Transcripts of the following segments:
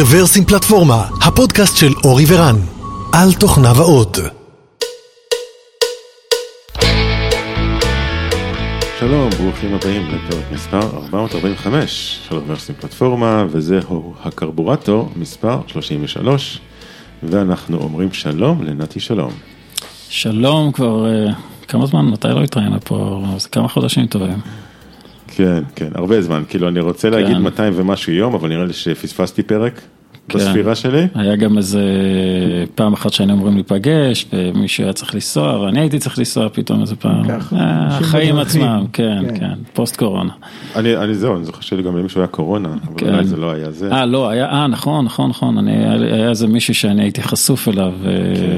רוורסים פלטפורמה, הפודקאסט של אורי ורן, על תוכניו האות. שלום, ברוכים הבאים לפרק מספר 445 של רוורסים פלטפורמה, וזהו הקרבורטור מספר 33, ואנחנו אומרים שלום לנתי שלום. שלום, כבר uh, כמה זמן, מתי לא התראינו פה? זה כמה חודשים טובים. כן, כן, הרבה זמן, כאילו אני רוצה להגיד כן. 200 ומשהו יום, אבל נראה לי שפספסתי פרק כן. בספירה שלי. היה גם איזה פעם אחת שהיינו אמורים להיפגש, ומישהו היה צריך לנסוע, ואני הייתי צריך לנסוע פתאום איזה פעם. אה, החיים. עצמם, כן, כן. כן, פוסט קורונה. אני, אני זהו, אני זוכר שלי גם למישהו היה קורונה, אבל כן. אולי זה לא היה זה. אה, לא, היה, אה, נכון, נכון, נכון, אני, היה, איזה מישהו שאני הייתי חשוף אליו,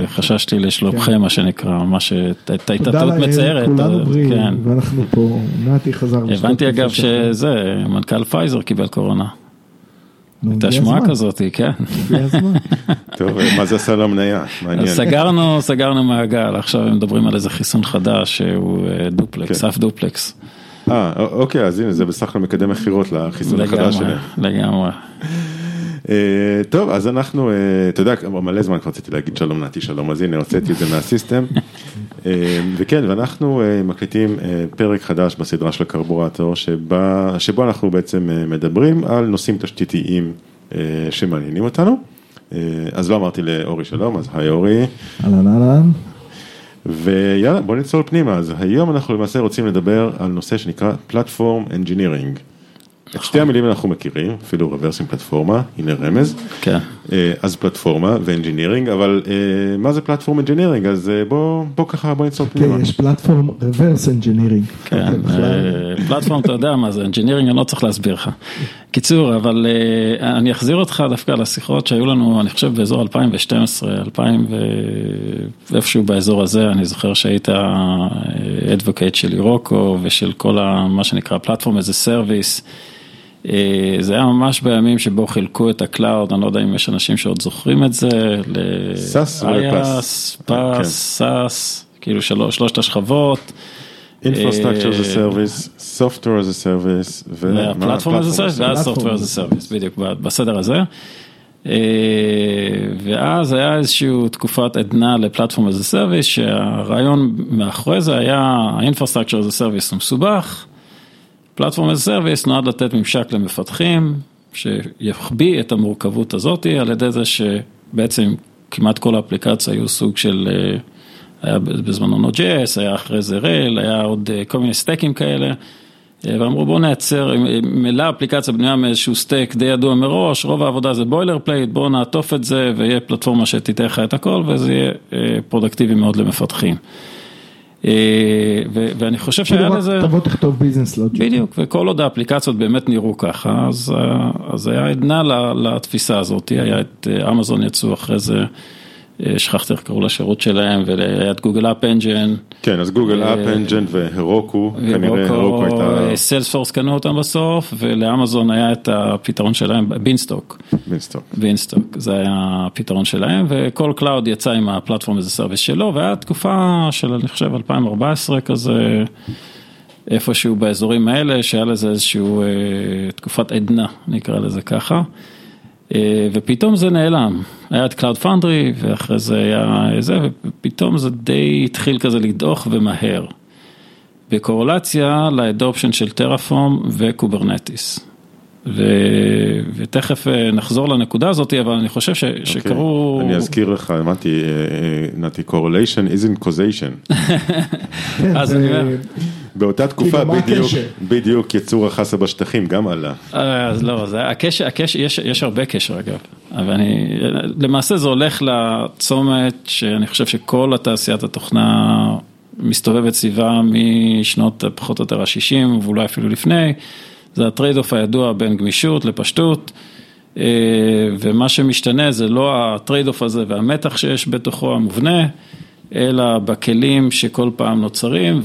וחששתי לשלומכם, מה שנקרא, ממש הייתה תודה טעות לאל, מצערת. כולנו אבל- בריאים, כן. ואנחנו פה, נתי חזר. הבנתי אגב. שזה, מנכ"ל פייזר קיבל קורונה. הייתה שמועה כזאת, כן. טוב, מה זה עשה למניה? סגרנו, סגרנו מעגל, עכשיו הם מדברים על איזה חיסון חדש שהוא אה, דופלקס, כן. half duplex. אה, אוקיי, אז הנה, זה בסך הכל מקדם מכירות לחיסון החדש לגמרי, שלהם. לגמרי. אה, טוב, אז אנחנו, אה, אתה יודע, מלא זמן כבר רציתי להגיד שלום נתי שלום, אז הנה, הוצאתי את זה מה system. אה, וכן, ואנחנו אה, מקליטים אה, פרק חדש בסדרה של הקרבורטור, שבה, שבו אנחנו בעצם אה, מדברים על נושאים תשתיתיים אה, שמעניינים אותנו. אה, אז לא אמרתי לאורי שלום, אז היי אורי. אהלן אהלן. ויאללה, בוא נצלול פנימה. אז היום אנחנו למעשה רוצים לדבר על נושא שנקרא platform engineering. את שתי המילים אנחנו מכירים, אפילו רברסים פלטפורמה, הנה רמז. כן. אה, אז פלטפורמה ו engineering, אבל אה, מה זה platform engineering? אז אה, בוא, בוא ככה, בוא נצלול פנימה. כן, יש platform reverse engineering. כן. אה, platform אתה יודע מה זה, engineering אני לא צריך להסביר לך. קיצור, אבל אני אחזיר אותך דווקא לשיחות שהיו לנו, אני חושב באזור 2012, 2000 ואיפשהו באזור הזה, אני זוכר שהיית advocate של Heroku ושל כל ה- מה שנקרא platform as a service. אה, זה היה ממש בימים שבו חילקו את ה cloud, אני לא יודע אם יש אנשים שעוד זוכרים את זה. SaaS היה ו PaaS. כן. PaaS, SaaS, כאילו שלוש, שלושת השכבות. Infrastructure as a אה, service, Software as a service? וה platform as a service, ואז Platform software as a service, בדיוק, בסדר הזה. אה, ואז היה איזושהי תקופת עדנה ל platform as a service, שהרעיון מאחורי זה היה, ה-infrastructure as a service הוא מסובך, platform as a service נועד לתת ממשק למפתחים, שיחביא את המורכבות הזאת על ידי זה שבעצם כמעט כל האפליקציה היו סוג של, אה, היה בזמנו Node.js, היה אחרי זה Rails, היה עוד אה, כל מיני סטאקים כאלה. אה, ואמרו בואו נייצר, ממילא אפליקציה בנויה מאיזשהו stack די ידוע מראש, רוב העבודה זה boilerplate, בואו נעטוף את זה ויהיה פלטפורמה שתיתן לך את הכל וזה יהיה פרודקטיבי מאוד למפתחים. אה, ואני חושב שהיה לזה, תבוא תכתוב business logic. בדיוק, וכל עוד האפליקציות באמת נראו ככה, אז, אה, היה עדנה לתפיסה הזאת, היה את אה, אמזון יצאו אחרי זה, אה, שכחתי איך קראו לשירות שלהם, את Google App Engine. כן, אז Google App Engine ו Heroku, כנראה Heroku הייתה Salesforce קנו אותם בסוף, ולאמזון היה את הפתרון שלהם, Beanstalk, Beanstalk. Beanstalk, זה היה הפתרון שלהם, וכל cloud יצא עם ה platform as a service שלו, והיה תקופה של, אני חושב, 2014 כזה, איפשהו באזורים האלה, שהיה לזה איזשהו אה, תקופת עדנה, נקרא לזה ככה. אה, ופתאום זה נעלם, היה את Cloud Foundry ואחרי זה היה זה, ופתאום זה די התחיל כזה לדעוך ומהר. בקורלציה ל adoption של Terraform ו Kubernetes. ו... ותכף אה, נחזור לנקודה הזאת, אבל אני חושב ש... שקרו... אוקיי. אני אזכיר לך, אמרתי, אה, אה, נתי, correlation isn't causation. אז אני אומר- באותה תקופה בדיוק? בדיוק ייצור החסה בשטחים גם עלה. אה, אז לא, זה, הקשר, הקשר, יש, יש הרבה קשר אגב, אבל אני, למעשה זה הולך לצומת שאני חושב שכל התעשיית התוכנה מסתובבת סביבה משנות פחות או יותר ה-60 ואולי אפילו לפני, זה ה trade-off הידוע בין גמישות לפשטות. אה, ומה שמשתנה זה לא ה trade-off הזה והמתח שיש בתוכו המובנה, אלא בכלים שכל פעם נוצרים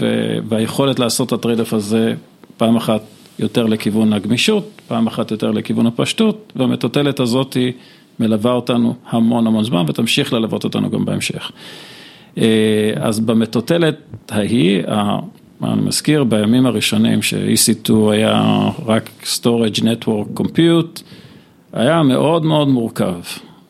והיכולת לעשות את ה trade-off הזה פעם אחת יותר לכיוון הגמישות, פעם אחת יותר לכיוון הפשטות, והמטוטלת הזאת היא מלווה אותנו המון המון זמן ותמשיך ללוות אותנו גם בהמשך. אה, אז במטוטלת ההיא, אני מזכיר בימים הראשונים ש-EC2 היה רק storage network compute, היה מאוד מאוד מורכב,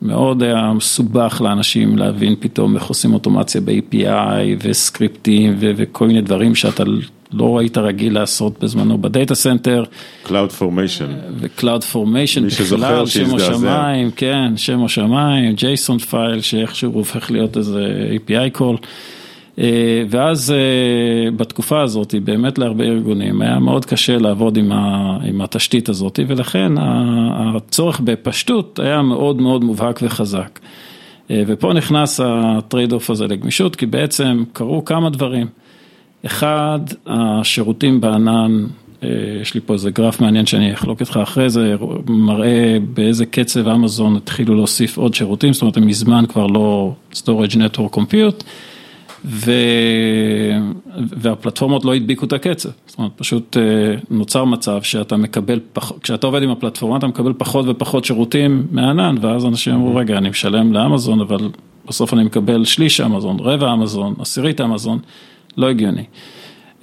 מאוד היה מסובך לאנשים להבין פתאום איך עושים אוטומציה ב-API וסקריפטים ו- וכל מיני דברים שאתה לא היית רגיל לעשות בזמנו ב data center. Cloud Formation. ו-Cloud Formation בכלל, שם או שיזדעזע. שמיים, כן, שם או שמיים, JSON file שאיכשהו הופך להיות איזה API call. אה, ואז אה, בתקופה הזאת, באמת להרבה ארגונים, היה מאוד קשה לעבוד עם, ה, עם התשתית הזאת, ולכן הצורך בפשטות היה מאוד מאוד מובהק וחזק. אה, ופה נכנס ה trade-off הזה לגמישות, כי בעצם קרו כמה דברים. אחד, השירותים בענן, יש לי פה איזה גרף מעניין שאני אחלוק איתך אחרי זה, מראה באיזה קצב אמזון התחילו להוסיף עוד שירותים, זאת אומרת הם מזמן כבר לא storage network compute, ו... והפלטפורמות לא הדביקו את הקצב, זאת אומרת פשוט אה, נוצר מצב שאתה מקבל, פח... כשאתה עובד עם הפלטפורמה אתה מקבל פחות ופחות שירותים מהענן, ואז אנשים אמרו רגע אני משלם לאמזון אבל בסוף אני מקבל שליש אמזון, רבע אמזון, עשירית אמזון, לא הגיוני.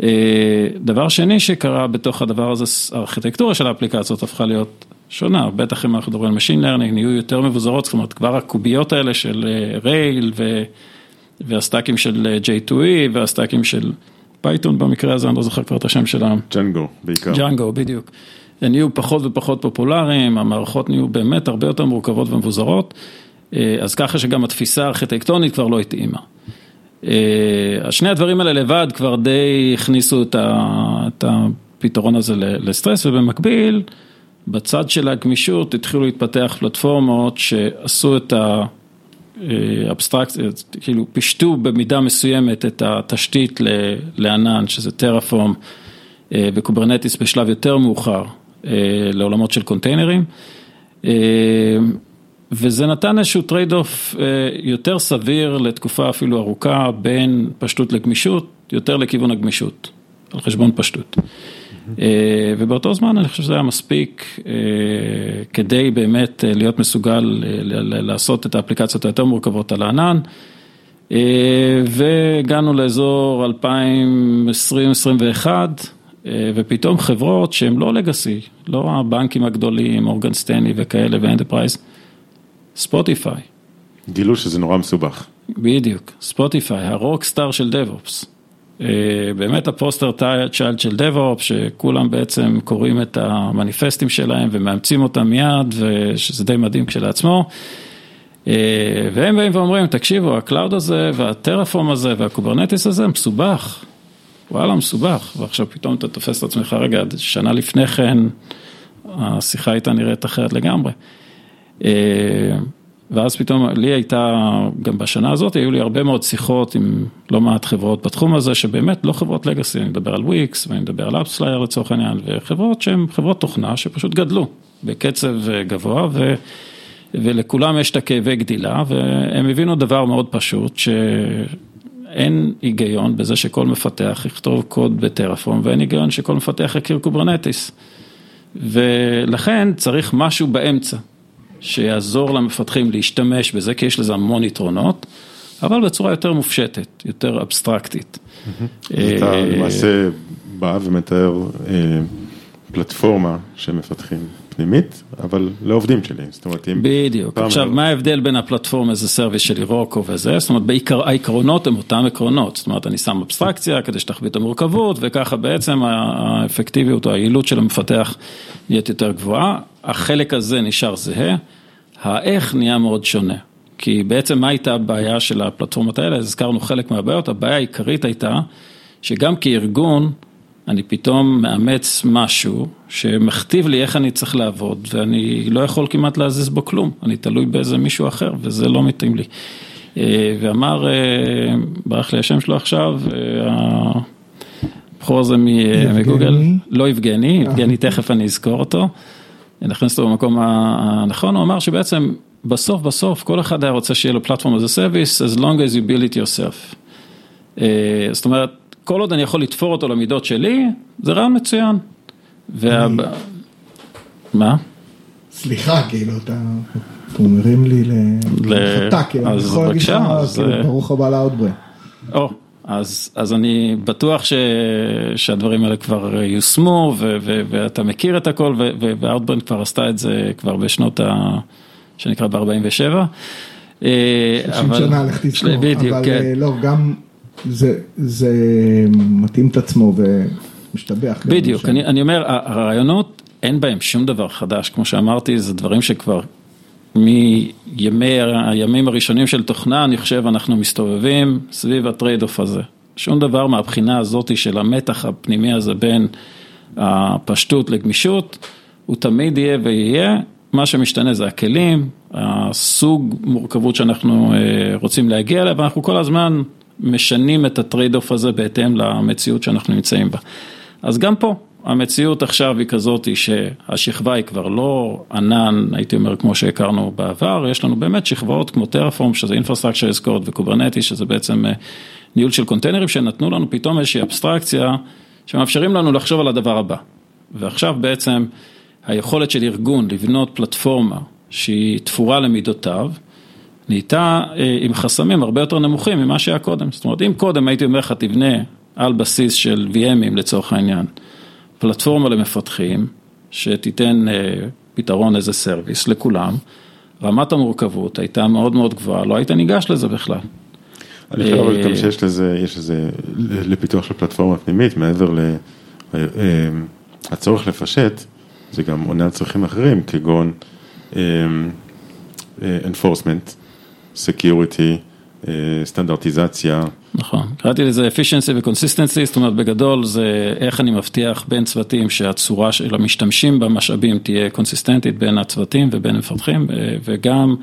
אה, דבר שני שקרה בתוך הדבר הזה, הארכיטקטורה של האפליקציות הפכה להיות שונה, בטח אם אנחנו מדברים על Machine Learning, נהיו יותר מבוזרות, זאת אומרת כבר הקוביות האלה של Rails ו... והסטאקים של אה, J2E והסטאקים של Python במקרה הזה, אני לא זוכר כבר את השם שלהם. ג'נגו בעיקר. ג'אנגו, בדיוק. הם נהיו פחות ופחות פופולריים, המערכות נהיו באמת הרבה יותר מורכבות ומבוזרות, אה, אז ככה שגם התפיסה הארכיטקטונית כבר לא התאימה. אה, שני הדברים האלה לבד כבר די הכניסו את הפתרון הזה לסטרס, ובמקביל, בצד של הגמישות התחילו להתפתח פלטפורמות שעשו את ה... אבסטרקציה, כאילו פישטו במידה מסוימת את התשתית לענן, שזה Terraform ו Kubernetes בשלב יותר מאוחר אה, לעולמות של קונטיינרים. אה, וזה נתן איזשהו trade-off יותר סביר לתקופה אפילו ארוכה בין פשטות לגמישות, יותר לכיוון הגמישות, על חשבון פשטות. אה, ובאותו זמן אני חושב שזה היה מספיק אה, כדי באמת אה, להיות מסוגל לעשות את האפליקציות היותר מורכבות על הענן. והגענו לאזור 2020-2021, אה, ופתאום חברות שהן לא legacy, לא הבנקים הגדולים, מורגן סטנלי וכאלה ו enterprise, ספוטיפיי, גילו שזה נורא מסובך. בדיוק, ספוטיפיי, ה rockstar של DevOps. אה, באמת ה poster child של DevOps, שכולם בעצם קוראים את המניפסטים שלהם ומאמצים אותם מיד, ושזה די מדהים כשלעצמו. אה, והם באים ואומרים, תקשיבו, ה cloud הזה וה Terraform הזה וה Kubernetes הזה מסובך. וואלה, מסובך. ועכשיו פתאום אתה תופס את עצמך, רגע, שנה לפני כן השיחה הייתה נראית אחרת לגמרי. ואז פתאום לי הייתה, גם בשנה הזאת היו לי הרבה מאוד שיחות עם לא מעט חברות בתחום הזה, שבאמת לא חברות legacy, אני מדבר על וויקס ואני מדבר על AppsFlyer לצורך העניין, וחברות שהן חברות תוכנה שפשוט גדלו בקצב אה, גבוה, ו, ולכולם יש את הכאבי גדילה, והם הבינו דבר מאוד פשוט, שאין היגיון בזה שכל מפתח יכתוב קוד ב Terraform, ואין היגיון שכל מפתח יכיר Kubernetes. ולכן צריך משהו באמצע. שיעזור למפתחים להשתמש בזה, כי יש לזה המון יתרונות, אבל בצורה יותר מופשטת, יותר אבסטרקטית. אתה אה, למעשה בא ומתאר אה, פלטפורמה שמפתחים פנימית, אבל לעובדים שלי, זאת אומרת אם... בדיוק, עכשיו מה ההבדל בין הפלטפורמה איזה סרוויס של אירוקו וזה, זאת אומרת בעיקר העקרונות הם אותם עקרונות, זאת אומרת אני שם אבסטרקציה כדי שתחביא את המורכבות וככה בעצם האפקטיביות או היעילות של המפתח נהיית יותר גבוהה, החלק הזה נשאר זהה, האיך נהיה מאוד שונה, כי בעצם מה הייתה הבעיה של הפלטפורמות האלה, הזכרנו חלק מהבעיות, הבעיה העיקרית הייתה שגם כארגון אני פתאום מאמץ משהו שמכתיב לי איך אני צריך לעבוד, ואני לא יכול כמעט להזיז בו כלום, אני תלוי באיזה מישהו אחר, וזה לא מתאים לי. אה, ואמר, אה, ברח לי השם שלו עכשיו, אה, הבחור הזה? מגוגל, לא יבגני, יבגני תכף אני אזכור אותו, נכניס אותו במקום הנכון, הוא אמר שבעצם בסוף בסוף כל אחד היה רוצה שיהיה לו פלטפורם as a service, as long as you build it yourself. אה, זאת אומרת, כל עוד אני יכול לתפור אותו למידות שלי, זה רעיון מצוין. וה... מה? סליחה, כאילו, אתה אתה מרים לי ל- לחטא, כאילו, אני יכול להגיד לך, כאילו, אה, ברוך הבא ל Outbrain. או, אז, אז אני בטוח ש, שהדברים האלה כבר יושמו, ו, ו, ואתה מכיר את הכל, ו Outbrain כבר עשתה את זה כבר בשנות ה... שנקרא ב-47. 30 שנה, לך תזכור, בדיוק, אבל כן. אה, לא, גם זה, זה מתאים את עצמו ומשתבח. בדיוק. אני, אני אומר, הרעיונות, אין בהם שום דבר חדש, כמו שאמרתי, זה דברים שכבר מימי, הימים הראשונים של תוכנה, אני חושב, אנחנו מסתובבים סביב ה trade-off הזה. שום דבר מהבחינה הזאת של המתח הפנימי הזה בין הפשטות לגמישות, הוא תמיד יהיה ויהיה, מה שמשתנה זה הכלים, הסוג מורכבות שאנחנו אה, רוצים להגיע אליה, ואנחנו כל הזמן משנים את ה trade-off הזה בהתאם למציאות שאנחנו נמצאים בה. אז גם פה, המציאות עכשיו היא כזאת שהשכבה היא כבר לא ענן, הייתי אומר, כמו שהכרנו בעבר, יש לנו באמת שכבות כמו Terraform, שזה Infrastructure as Code ו Kubernetes, שזה בעצם אה, ניהול של קונטיינרים, שנתנו לנו פתאום איזושהי אבסטרקציה, שמאפשרים לנו לחשוב על הדבר הבא. ועכשיו בעצם היכולת של ארגון לבנות פלטפורמה שהיא תפורה למידותיו, נהייתה אה, עם חסמים הרבה יותר נמוכים ממה שהיה קודם. זאת אומרת, אם קודם הייתי אומר לך תבנה על בסיס של VMים לצורך העניין, פלטפורמה למפתחים, שתיתן אה, פתרון איזה סרוויס לכולם, רמת המורכבות הייתה מאוד מאוד גבוהה, לא היית ניגש לזה בכלל. אני חושב אבל אה, גם שיש לזה, יש לזה, לפיתוח של פלטפורמה פנימית, מעבר לצורך לפשט, זה גם עונה על צרכים אחרים, כגון אה, אה, enforcement, security, אה, סטנדרטיזציה. נכון, קראתי לזה efficiency ו-consistency, זאת אומרת בגדול זה איך אני מבטיח בין צוותים שהצורה של המשתמשים במשאבים תהיה קונסיסטנטית בין הצוותים ובין מפתחים אה, וגם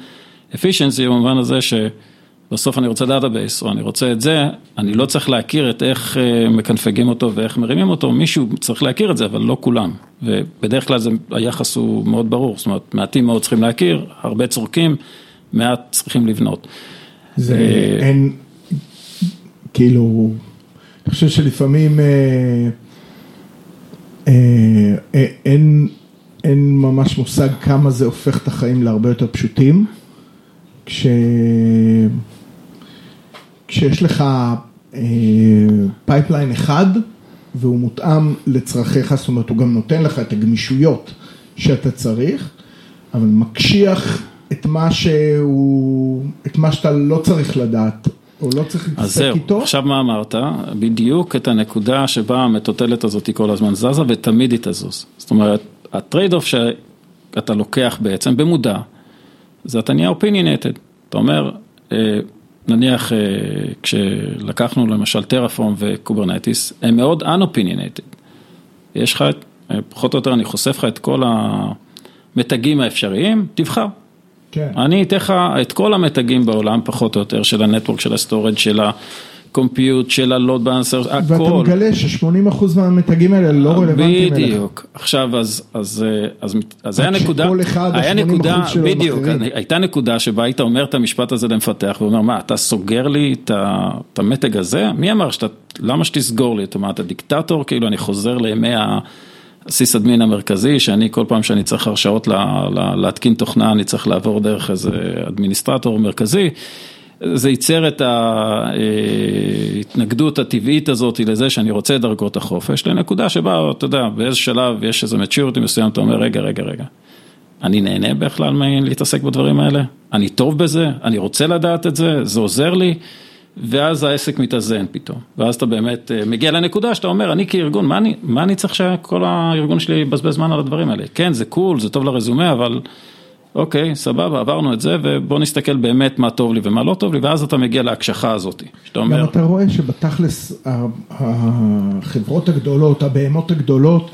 efficiency במובן הזה שבסוף אני רוצה database או אני רוצה את זה, אני לא צריך להכיר את איך אה, מקנפגים אותו ואיך מרימים אותו, מישהו צריך להכיר את זה אבל לא כולם ובדרך כלל זה, היחס הוא מאוד ברור, זאת אומרת מעטים מאוד צריכים להכיר, הרבה צורכים, מעט צריכים לבנות. זה אין, כאילו, אני חושב שלפעמים אה, אה, אה, אין, אין ממש מושג כמה זה הופך את החיים להרבה יותר פשוטים, כש, כשיש לך pipeline אחד והוא מותאם לצרכיך, זאת אומרת הוא גם נותן לך את הגמישויות שאתה צריך, אבל מקשיח את מה שהוא, את מה שאתה לא צריך לדעת, או לא צריך אז להתעסק זהו, איתו. עכשיו מה אמרת? בדיוק את הנקודה שבה המטוטלת הזאת היא כל הזמן זזה ותמיד היא תזוז. זאת אומרת, ה trade-off שאתה לוקח בעצם במודע, זה אתה נהיה opinionated. אתה אומר, אה, נניח אה, כשלקחנו למשל Terraform ו Kubernetes, הם מאוד unopinionated. יש לך, אה, פחות או יותר אני חושף לך את כל המתגים האפשריים, תבחר. כן. אני אתן לך את כל המתגים בעולם, פחות או יותר, של ה network, של ה storage, של ה compute, של ה load balancer, ואתה הכל. מגלה ש-80% מהמתגים האלה לא רלוונטיים אליך. בדיוק, עכשיו אז, אז, אה, אז, אז היה נקודה, היה ה- 80% נקודה, בדיוק. הייתה נקודה שבה היית אומר את המשפט הזה למפתח, ואומר, מה, אתה סוגר לי את ה- את המתג הזה? מי אמר שאתה, למה שתסגור לי? אתה אומר, אתה דיקטטור? כאילו, אני חוזר לימי ה... הסיס אדמין המרכזי, שאני כל פעם שאני צריך הרשאות לה, לה, להתקין תוכנה, אני צריך לעבור דרך איזה אדמיניסטרטור מרכזי. זה ייצר את ההתנגדות הטבעית הזאת לזה שאני רוצה את דרגות החופש, לנקודה שבה, אתה יודע, באיזה שלב יש איזה maturity מסוים, אתה אומר, רגע, רגע, רגע, אני נהנה בכלל מלהתעסק בדברים האלה? אני טוב בזה? אני רוצה לדעת את זה? זה עוזר לי? ואז העסק מתאזן פתאום, ואז אתה באמת אה, מגיע לנקודה שאתה אומר, אני כארגון, מה אני, מה אני צריך שכל הארגון שלי יבזבז זמן על הדברים האלה? כן, זה קול, זה טוב לרזומה, אבל אוקיי, סבבה, עברנו את זה, ובוא נסתכל באמת מה טוב לי ומה לא טוב לי, ואז אתה מגיע להקשחה הזאת, שאתה גם אומר, אתה רואה שבתכלס החברות הגדולות, הבהמות הגדולות,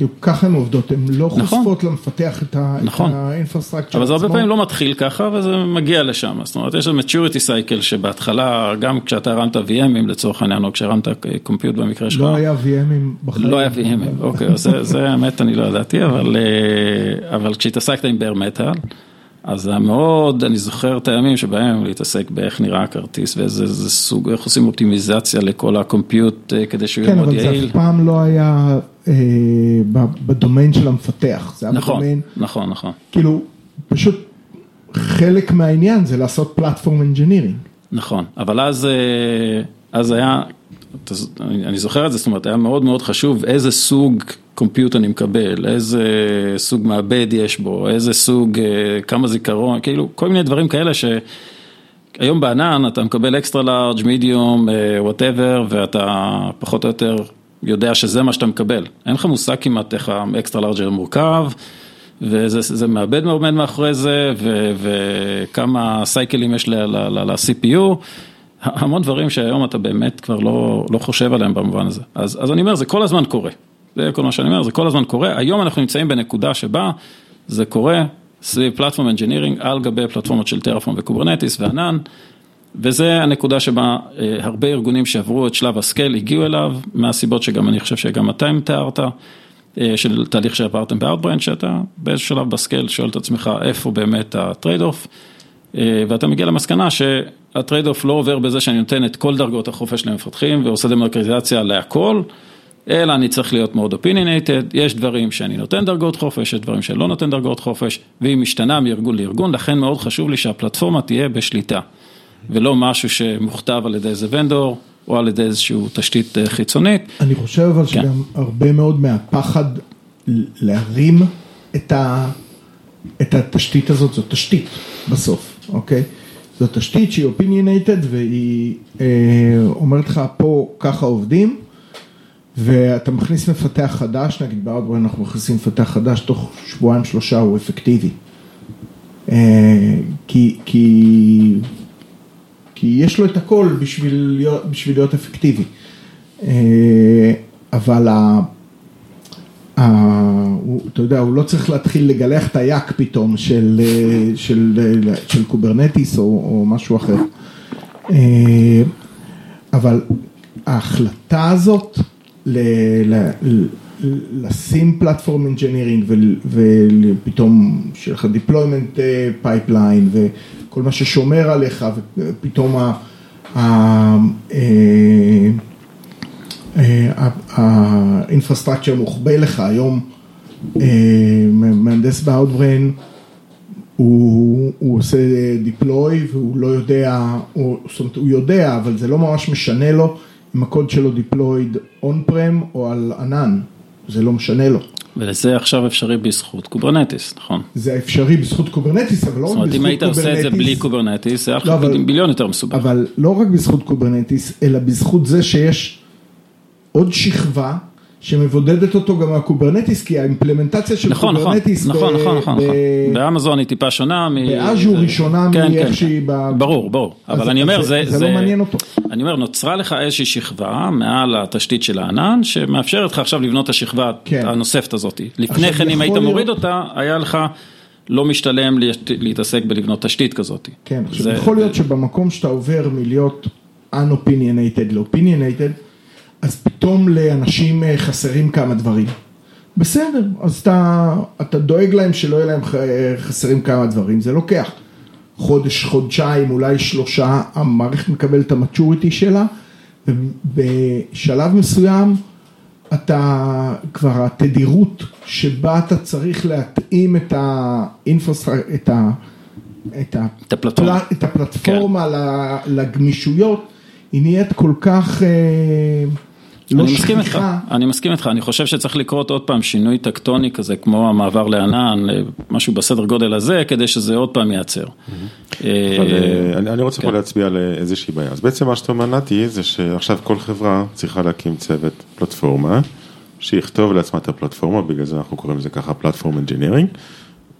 כאילו ככה הן עובדות, הן לא נכון. חושפות למפתח את ה- את נכון. האינפרסטרקצ'ר אבל זה הרבה עצמו. פעמים לא מתחיל ככה, וזה מגיע לשם, זאת אומרת, יש איזה maturity cycle שבהתחלה, גם כשאתה הרמת VMים לצורך העניין, או כשהרמת קומפיוט במקרה שלך, לא היה VMים בחיים. לא היה VMים, אוקיי, זה, זה האמת, אני לא ידעתי, אבל, אה, אבל כשהתעסקת עם בר מטאל, אז זה היה מאוד, אני זוכר את הימים שבהם להתעסק באיך נראה הכרטיס ואיזה איזה סוג, איך עושים אופטימיזציה לכל ה compute אה, כדי שהוא יהיה כן, מאוד אבל זה יעיל. אף פעם לא היה אה, בדומיין של המפתח, זה היה נכון, בדומיין, נכון, נכון, כאילו, פשוט חלק מהעניין זה לעשות platform engineering. נכון, אבל אז, אה, אז היה, אני זוכר את זה, זאת אומרת, היה מאוד מאוד חשוב איזה סוג compute אני מקבל, איזה סוג מעבד יש בו, איזה סוג, אה, כמה זיכרון, כאילו, כל מיני דברים כאלה שהיום בענן אתה מקבל extra large, medium, whatever, ואתה פחות או יותר יודע שזה מה שאתה מקבל. אין לך מושג כמעט איך ה extra large מורכב. וזה מעבד עומד מאחורי זה, ו, וכמה cycleים יש ל-CPU, המון דברים שהיום אתה באמת כבר לא, לא חושב עליהם במובן הזה. אז, אז אני אומר, זה כל הזמן קורה. זה כל מה שאני אומר, זה כל הזמן קורה. היום אנחנו נמצאים בנקודה שבה זה קורה סביב platform engineering על גבי פלטפורמות של טרפורם וקוברנטיס וענן. וזה הנקודה שבה אה, הרבה ארגונים שעברו את שלב ה scale הגיעו אליו, מהסיבות שגם אני חושב שגם אתם תיארת. אה, של תהליך שעברתם ב-Outbrain, שאתה באיזשהו שלב ב scale שואל את עצמך איפה באמת ה trade off, אה, ואתה מגיע למסקנה שה trade off לא עובר בזה שאני נותן את כל דרגות החופש למפתחים ועושה דמוקרטיזציה להכל, אלא אני צריך להיות מאוד opinionated, יש דברים שאני נותן דרגות חופש, יש דברים שאני לא נותן דרגות חופש, והיא משתנה מארגון לארגון, לכן מאוד חשוב לי שהפלטפורמה תהיה בשליטה, ולא משהו שמוכתב על ידי איזה ונדור. או על ידי איזושהי תשתית אה, חיצונית. אני חושב אבל כן. שגם הרבה מאוד מהפחד להרים את, ה, את התשתית הזאת, זו תשתית בסוף, אוקיי? זו תשתית שהיא opinionated והיא אה, אומרת לך פה ככה עובדים ואתה מכניס מפתח חדש, נגיד באאוטבריין אנחנו מכניסים מפתח חדש, תוך שבועיים שלושה הוא אפקטיבי. אה, כי, כי כי יש לו את הכל בשביל להיות, בשביל להיות אפקטיבי. אה, אבל ה... ה... הוא, אתה יודע, הוא לא צריך להתחיל לגלח את היאק פתאום של, אה, של, של, של קוברנטיס או, או משהו אחר. אבל ההחלטה הזאת ל, ל, לשים platform engineering ופתאום שיהיה לך deployment pipeline כל מה ששומר עליך, ופתאום ה infrastructure מוחבא לך, היום אה, מהנדס ב-Outbrain, הוא, הוא עושה deploy והוא לא יודע, הוא, זאת אומרת הוא יודע, אבל זה לא ממש משנה לו אם הקוד שלו deployed on prem או על ענן, זה לא משנה לו. וזה עכשיו אפשרי בזכות קוברנטיס, נכון? זה אפשרי בזכות קוברנטיס, אבל לא רק בזכות קוברנטיס. זאת אומרת, אם היית עושה את זה בלי קוברנטיס, זה היה לך לא, ביליון יותר מסובך. אבל לא רק בזכות קוברנטיס, אלא בזכות זה שיש עוד שכבה. שמבודדת אותו גם מהקוברנטיס, כי האימפלמנטציה של נכון, קוברנטיס, נכון, נכון, נכון, נכון, באמזון היא טיפה שונה, באז'ור היא שונה כן, מאיך כן, שהיא, ב... ברור, ברור, אבל אני אומר, זה, זה לא מעניין אותו, אני אומר, נוצרה לך איזושהי שכבה מעל התשתית של הענן, שמאפשרת לך עכשיו לבנות את השכבה כן. הנוספת הזאת, לפני כן אם היית להיות... מוריד אותה, היה לך לא משתלם להתעסק בלבנות תשתית כזאת. כן, עכשיו זה... יכול להיות שבמקום שאתה עובר מלהיות unopinionated ל-opinionated, אז פתאום לאנשים אה, חסרים כמה דברים. בסדר, אז אתה, אתה דואג להם שלא יהיה להם חסרים כמה דברים, זה לוקח חודש, חודשיים, אולי שלושה, המערכת מקבלת את המצ'וריטי שלה, ובשלב מסוים אתה, כבר התדירות שבה אתה צריך להתאים את האינפרסטרקציה, את, ה, את, את הפלטפורמה, הפל, את הפלטפורמה כן. לגמישויות, היא נהיית כל כך... אה, לא אני מסכים איתך, אני מסכים איתך, אני חושב שצריך לקרות עוד פעם שינוי טקטוני כזה, כמו המעבר לענן, משהו בסדר גודל הזה, כדי שזה עוד פעם ייעצר. אה, אני רוצה פה כן. להצביע על איזושהי בעיה, אז בעצם מה שאתה אומר נתי, זה שעכשיו כל חברה צריכה להקים צוות פלטפורמה, שיכתוב לעצמה את הפלטפורמה, בגלל זה אנחנו קוראים לזה ככה platform engineering,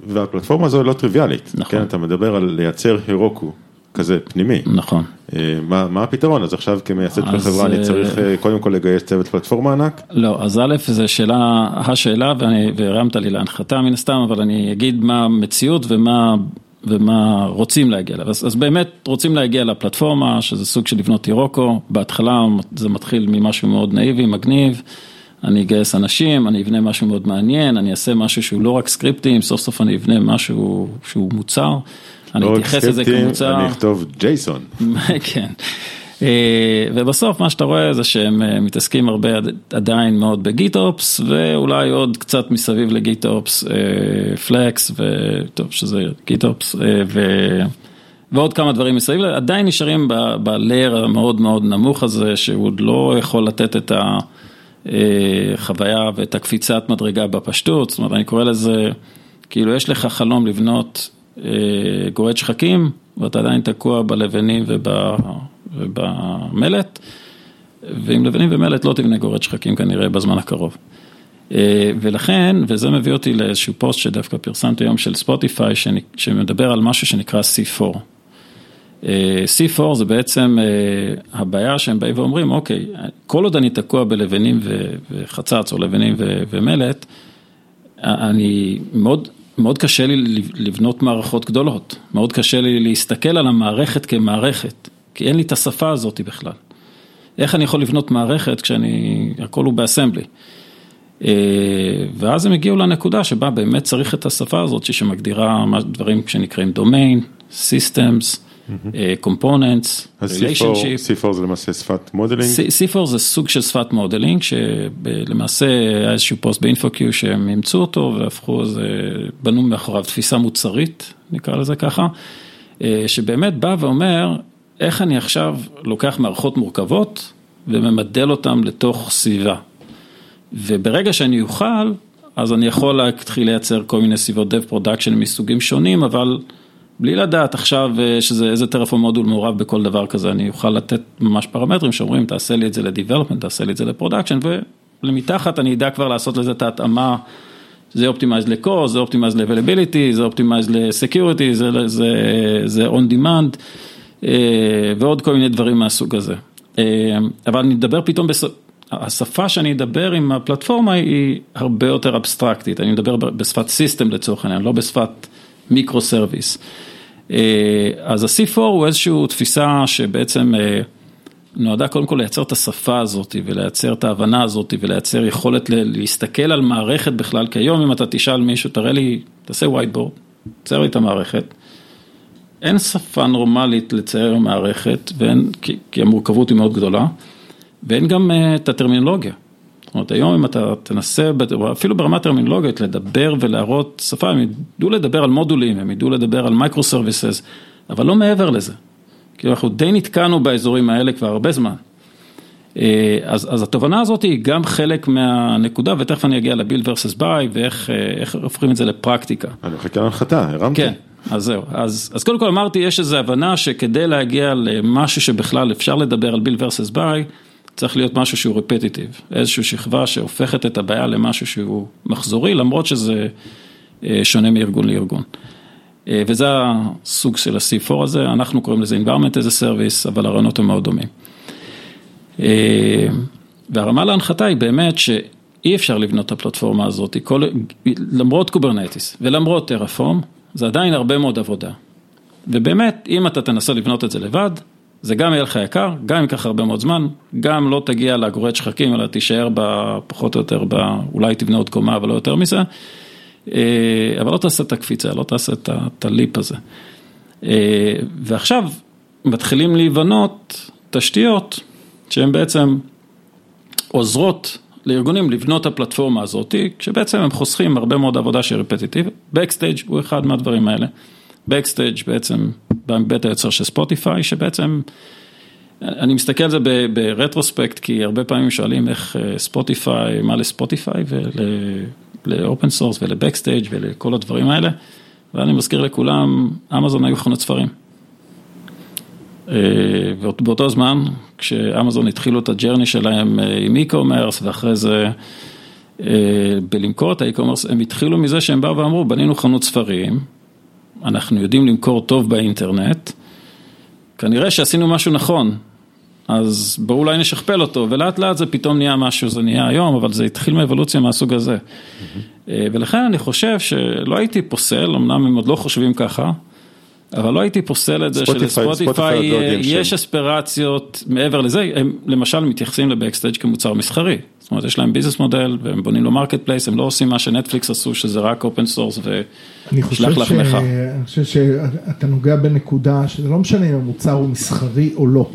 והפלטפורמה הזו לא טריוויאלית, נכון, כן, אתה מדבר על לייצר Heroku. כזה פנימי. נכון. אה, מה, מה הפתרון? אז עכשיו כמייסד של חברה אני צריך אה, קודם כל לגייס צוות פלטפורמה ענק? לא, אז א', זו שאלה, השאלה, ואני, והרמת לי להנחתה מן הסתם, אבל אני אגיד מה המציאות ומה, ומה רוצים להגיע אליו. אז, אז באמת רוצים להגיע לפלטפורמה, שזה סוג של לבנות אירוקו, בהתחלה זה מתחיל ממשהו מאוד נאיבי, מגניב. אני אגייס אנשים, אני אבנה משהו מאוד מעניין, אני אעשה משהו שהוא לא רק סקריפטים, סוף סוף אני אבנה משהו שהוא מוצר. אני לא אתייחס לזה כמוצר. אני אכתוב ג'ייסון. כן. אה, ובסוף מה שאתה רואה זה שהם אה, מתעסקים הרבה עדיין מאוד בגיט-אופס ואולי עוד קצת מסביב לגיט-אופס פלקס וטוב שזה גיט-אופס ועוד כמה דברים מסביב, עדיין נשארים ב-layer המאוד מאוד נמוך הזה, שהוא עוד לא יכול לתת את החוויה ואת הקפיצת מדרגה בפשטות, זאת אומרת, אני קורא לזה, כאילו יש לך חלום לבנות גורד שחקים, ואתה עדיין תקוע בלבנים ובמלט, ועם לבנים ומלט לא תבנה גורד שחקים כנראה בזמן הקרוב. ולכן, וזה מביא אותי לאיזשהו פוסט שדווקא פרסמתי היום של ספוטיפיי, שמדבר על משהו שנקרא C4. C4 זה בעצם הבעיה שהם באים ואומרים, אוקיי, כל עוד אני תקוע בלבנים וחצץ או לבנים ומלט, אני מאוד, מאוד קשה לי לבנות מערכות גדולות, מאוד קשה לי להסתכל על המערכת כמערכת, כי אין לי את השפה הזאת בכלל. איך אני יכול לבנות מערכת כשאני, הכל הוא באסמבלי. ואז הם הגיעו לנקודה שבה באמת צריך את השפה הזאת שמגדירה דברים שנקראים domain, systems, components, relationship. C4 זה למעשה שפת modeling? C4 זה סוג של שפת modeling, שלמעשה היה איזשהו פוסט ב-InfoQ שהם אימצו אותו והפכו, בנו מאחוריו תפיסה מוצרית, נקרא לזה ככה, שבאמת בא ואומר, איך אני עכשיו לוקח מערכות מורכבות וממדל אותן לתוך סביבה. וברגע שאני אוכל, אז אני יכול להתחיל לייצר כל מיני סביבות Dev Production מסוגים שונים, אבל בלי לדעת עכשיו שזה איזה טרפון מודול מעורב בכל דבר כזה, אני אוכל לתת ממש פרמטרים שאומרים, תעשה לי את זה ל-Development, תעשה לי את זה ל-Production, ולמתחת אני אדע כבר לעשות לזה את ההתאמה, זה Optimize ל-Core, זה Optimize ל-Availability, זה Optimize ל-Security, זה, זה, זה On Demand, ועוד כל מיני דברים מהסוג הזה. אבל אני מדבר פתאום, השפה שאני אדבר עם הפלטפורמה היא הרבה יותר אבסטרקטית, אני מדבר בשפת סיסטם לצורך העניין, לא בשפת מיקרו סרוויס. אז ה-C4 הוא איזושהי תפיסה שבעצם נועדה קודם כל לייצר את השפה הזאת ולייצר את ההבנה הזאת ולייצר יכולת להסתכל על מערכת בכלל, כי היום אם אתה תשאל מישהו, תראה לי, תעשה whiteboard, תצייר לי את המערכת. אין שפה נורמלית לצייר מערכת, ואין, כי, כי המורכבות היא מאוד גדולה. ואין גם את הטרמינולוגיה. זאת אומרת, היום אם אתה תנסה, אפילו ברמה טרמינולוגית, לדבר ולהראות שפה, הם ידעו לדבר על מודולים, הם ידעו לדבר על micro services, אבל לא מעבר לזה. כאילו אנחנו די נתקענו באזורים האלה כבר הרבה זמן. אז, אז התובנה הזאת היא גם חלק מהנקודה, ותכף אני אגיע ל build versus buy, ואיך הופכים את זה לפרקטיקה. אני מחכה להנחתה, הרמתי. כן, אז זהו, אז, אז קודם כל אמרתי, יש איזו הבנה שכדי להגיע למשהו שבכלל אפשר לדבר על build versus buy, צריך להיות משהו שהוא רפטיטיב, איזושהי שכבה שהופכת את הבעיה למשהו שהוא מחזורי, למרות שזה שונה מארגון לארגון. וזה הסוג של ה-C4 הזה, אנחנו קוראים לזה environment as a service, אבל הרעיונות הם מאוד דומים. והרמה להנחתה היא באמת שאי אפשר לבנות את הפלטפורמה הזאת, כל, למרות קוברנטיס ולמרות טרפורם, זה עדיין הרבה מאוד עבודה. ובאמת, אם אתה תנסה לבנות את זה לבד, זה גם יהיה לך יקר, גם ייקח הרבה מאוד זמן, גם לא תגיע לגורד שחקים, אלא תישאר פחות או יותר, אולי תבנה עוד קומה, אבל לא יותר מזה, אבל לא תעשה את הקפיצה, לא תעשה את הליפ הזה. ועכשיו מתחילים להיבנות תשתיות שהן בעצם עוזרות לארגונים לבנות את הפלטפורמה הזאת, כשבעצם הם חוסכים הרבה מאוד עבודה שהיא רפטיטיבית, Backstage הוא אחד מהדברים האלה. Backstage בעצם בבית היוצר של ספוטיפיי, שבעצם, אני מסתכל על זה ב retrospect, כי הרבה פעמים שואלים איך ספוטיפיי, מה לספוטיפיי ול open source ול-Backstage ולכל הדברים האלה, ואני מזכיר לכולם, אמזון היו חנות ספרים. ובאותו זמן, כשאמזון התחילו את ה journey שלהם עם e-commerce, ואחרי זה בלמכור את ה e-commerce, הם התחילו מזה שהם באו ואמרו, בנינו חנות ספרים, אנחנו יודעים למכור טוב באינטרנט, כנראה שעשינו משהו נכון, אז בואו אולי נשכפל אותו, ולאט לאט זה פתאום נהיה משהו, זה נהיה היום, אבל זה התחיל מאבולוציה מהסוג הזה. ולכן אני חושב שלא הייתי פוסל, אמנם הם עוד לא חושבים ככה, אבל לא הייתי פוסל את זה שלספוטיפיי יש אספירציות מעבר לזה, הם למשל מתייחסים ל-Backstage כמוצר מסחרי, זאת אומרת יש להם business model והם בונים לו market place, הם לא עושים מה שנטפליקס עשו שזה רק open source ושלח לחמך. אני חושב שאתה נוגע בנקודה שזה לא משנה אם המוצר הוא מסחרי או לא.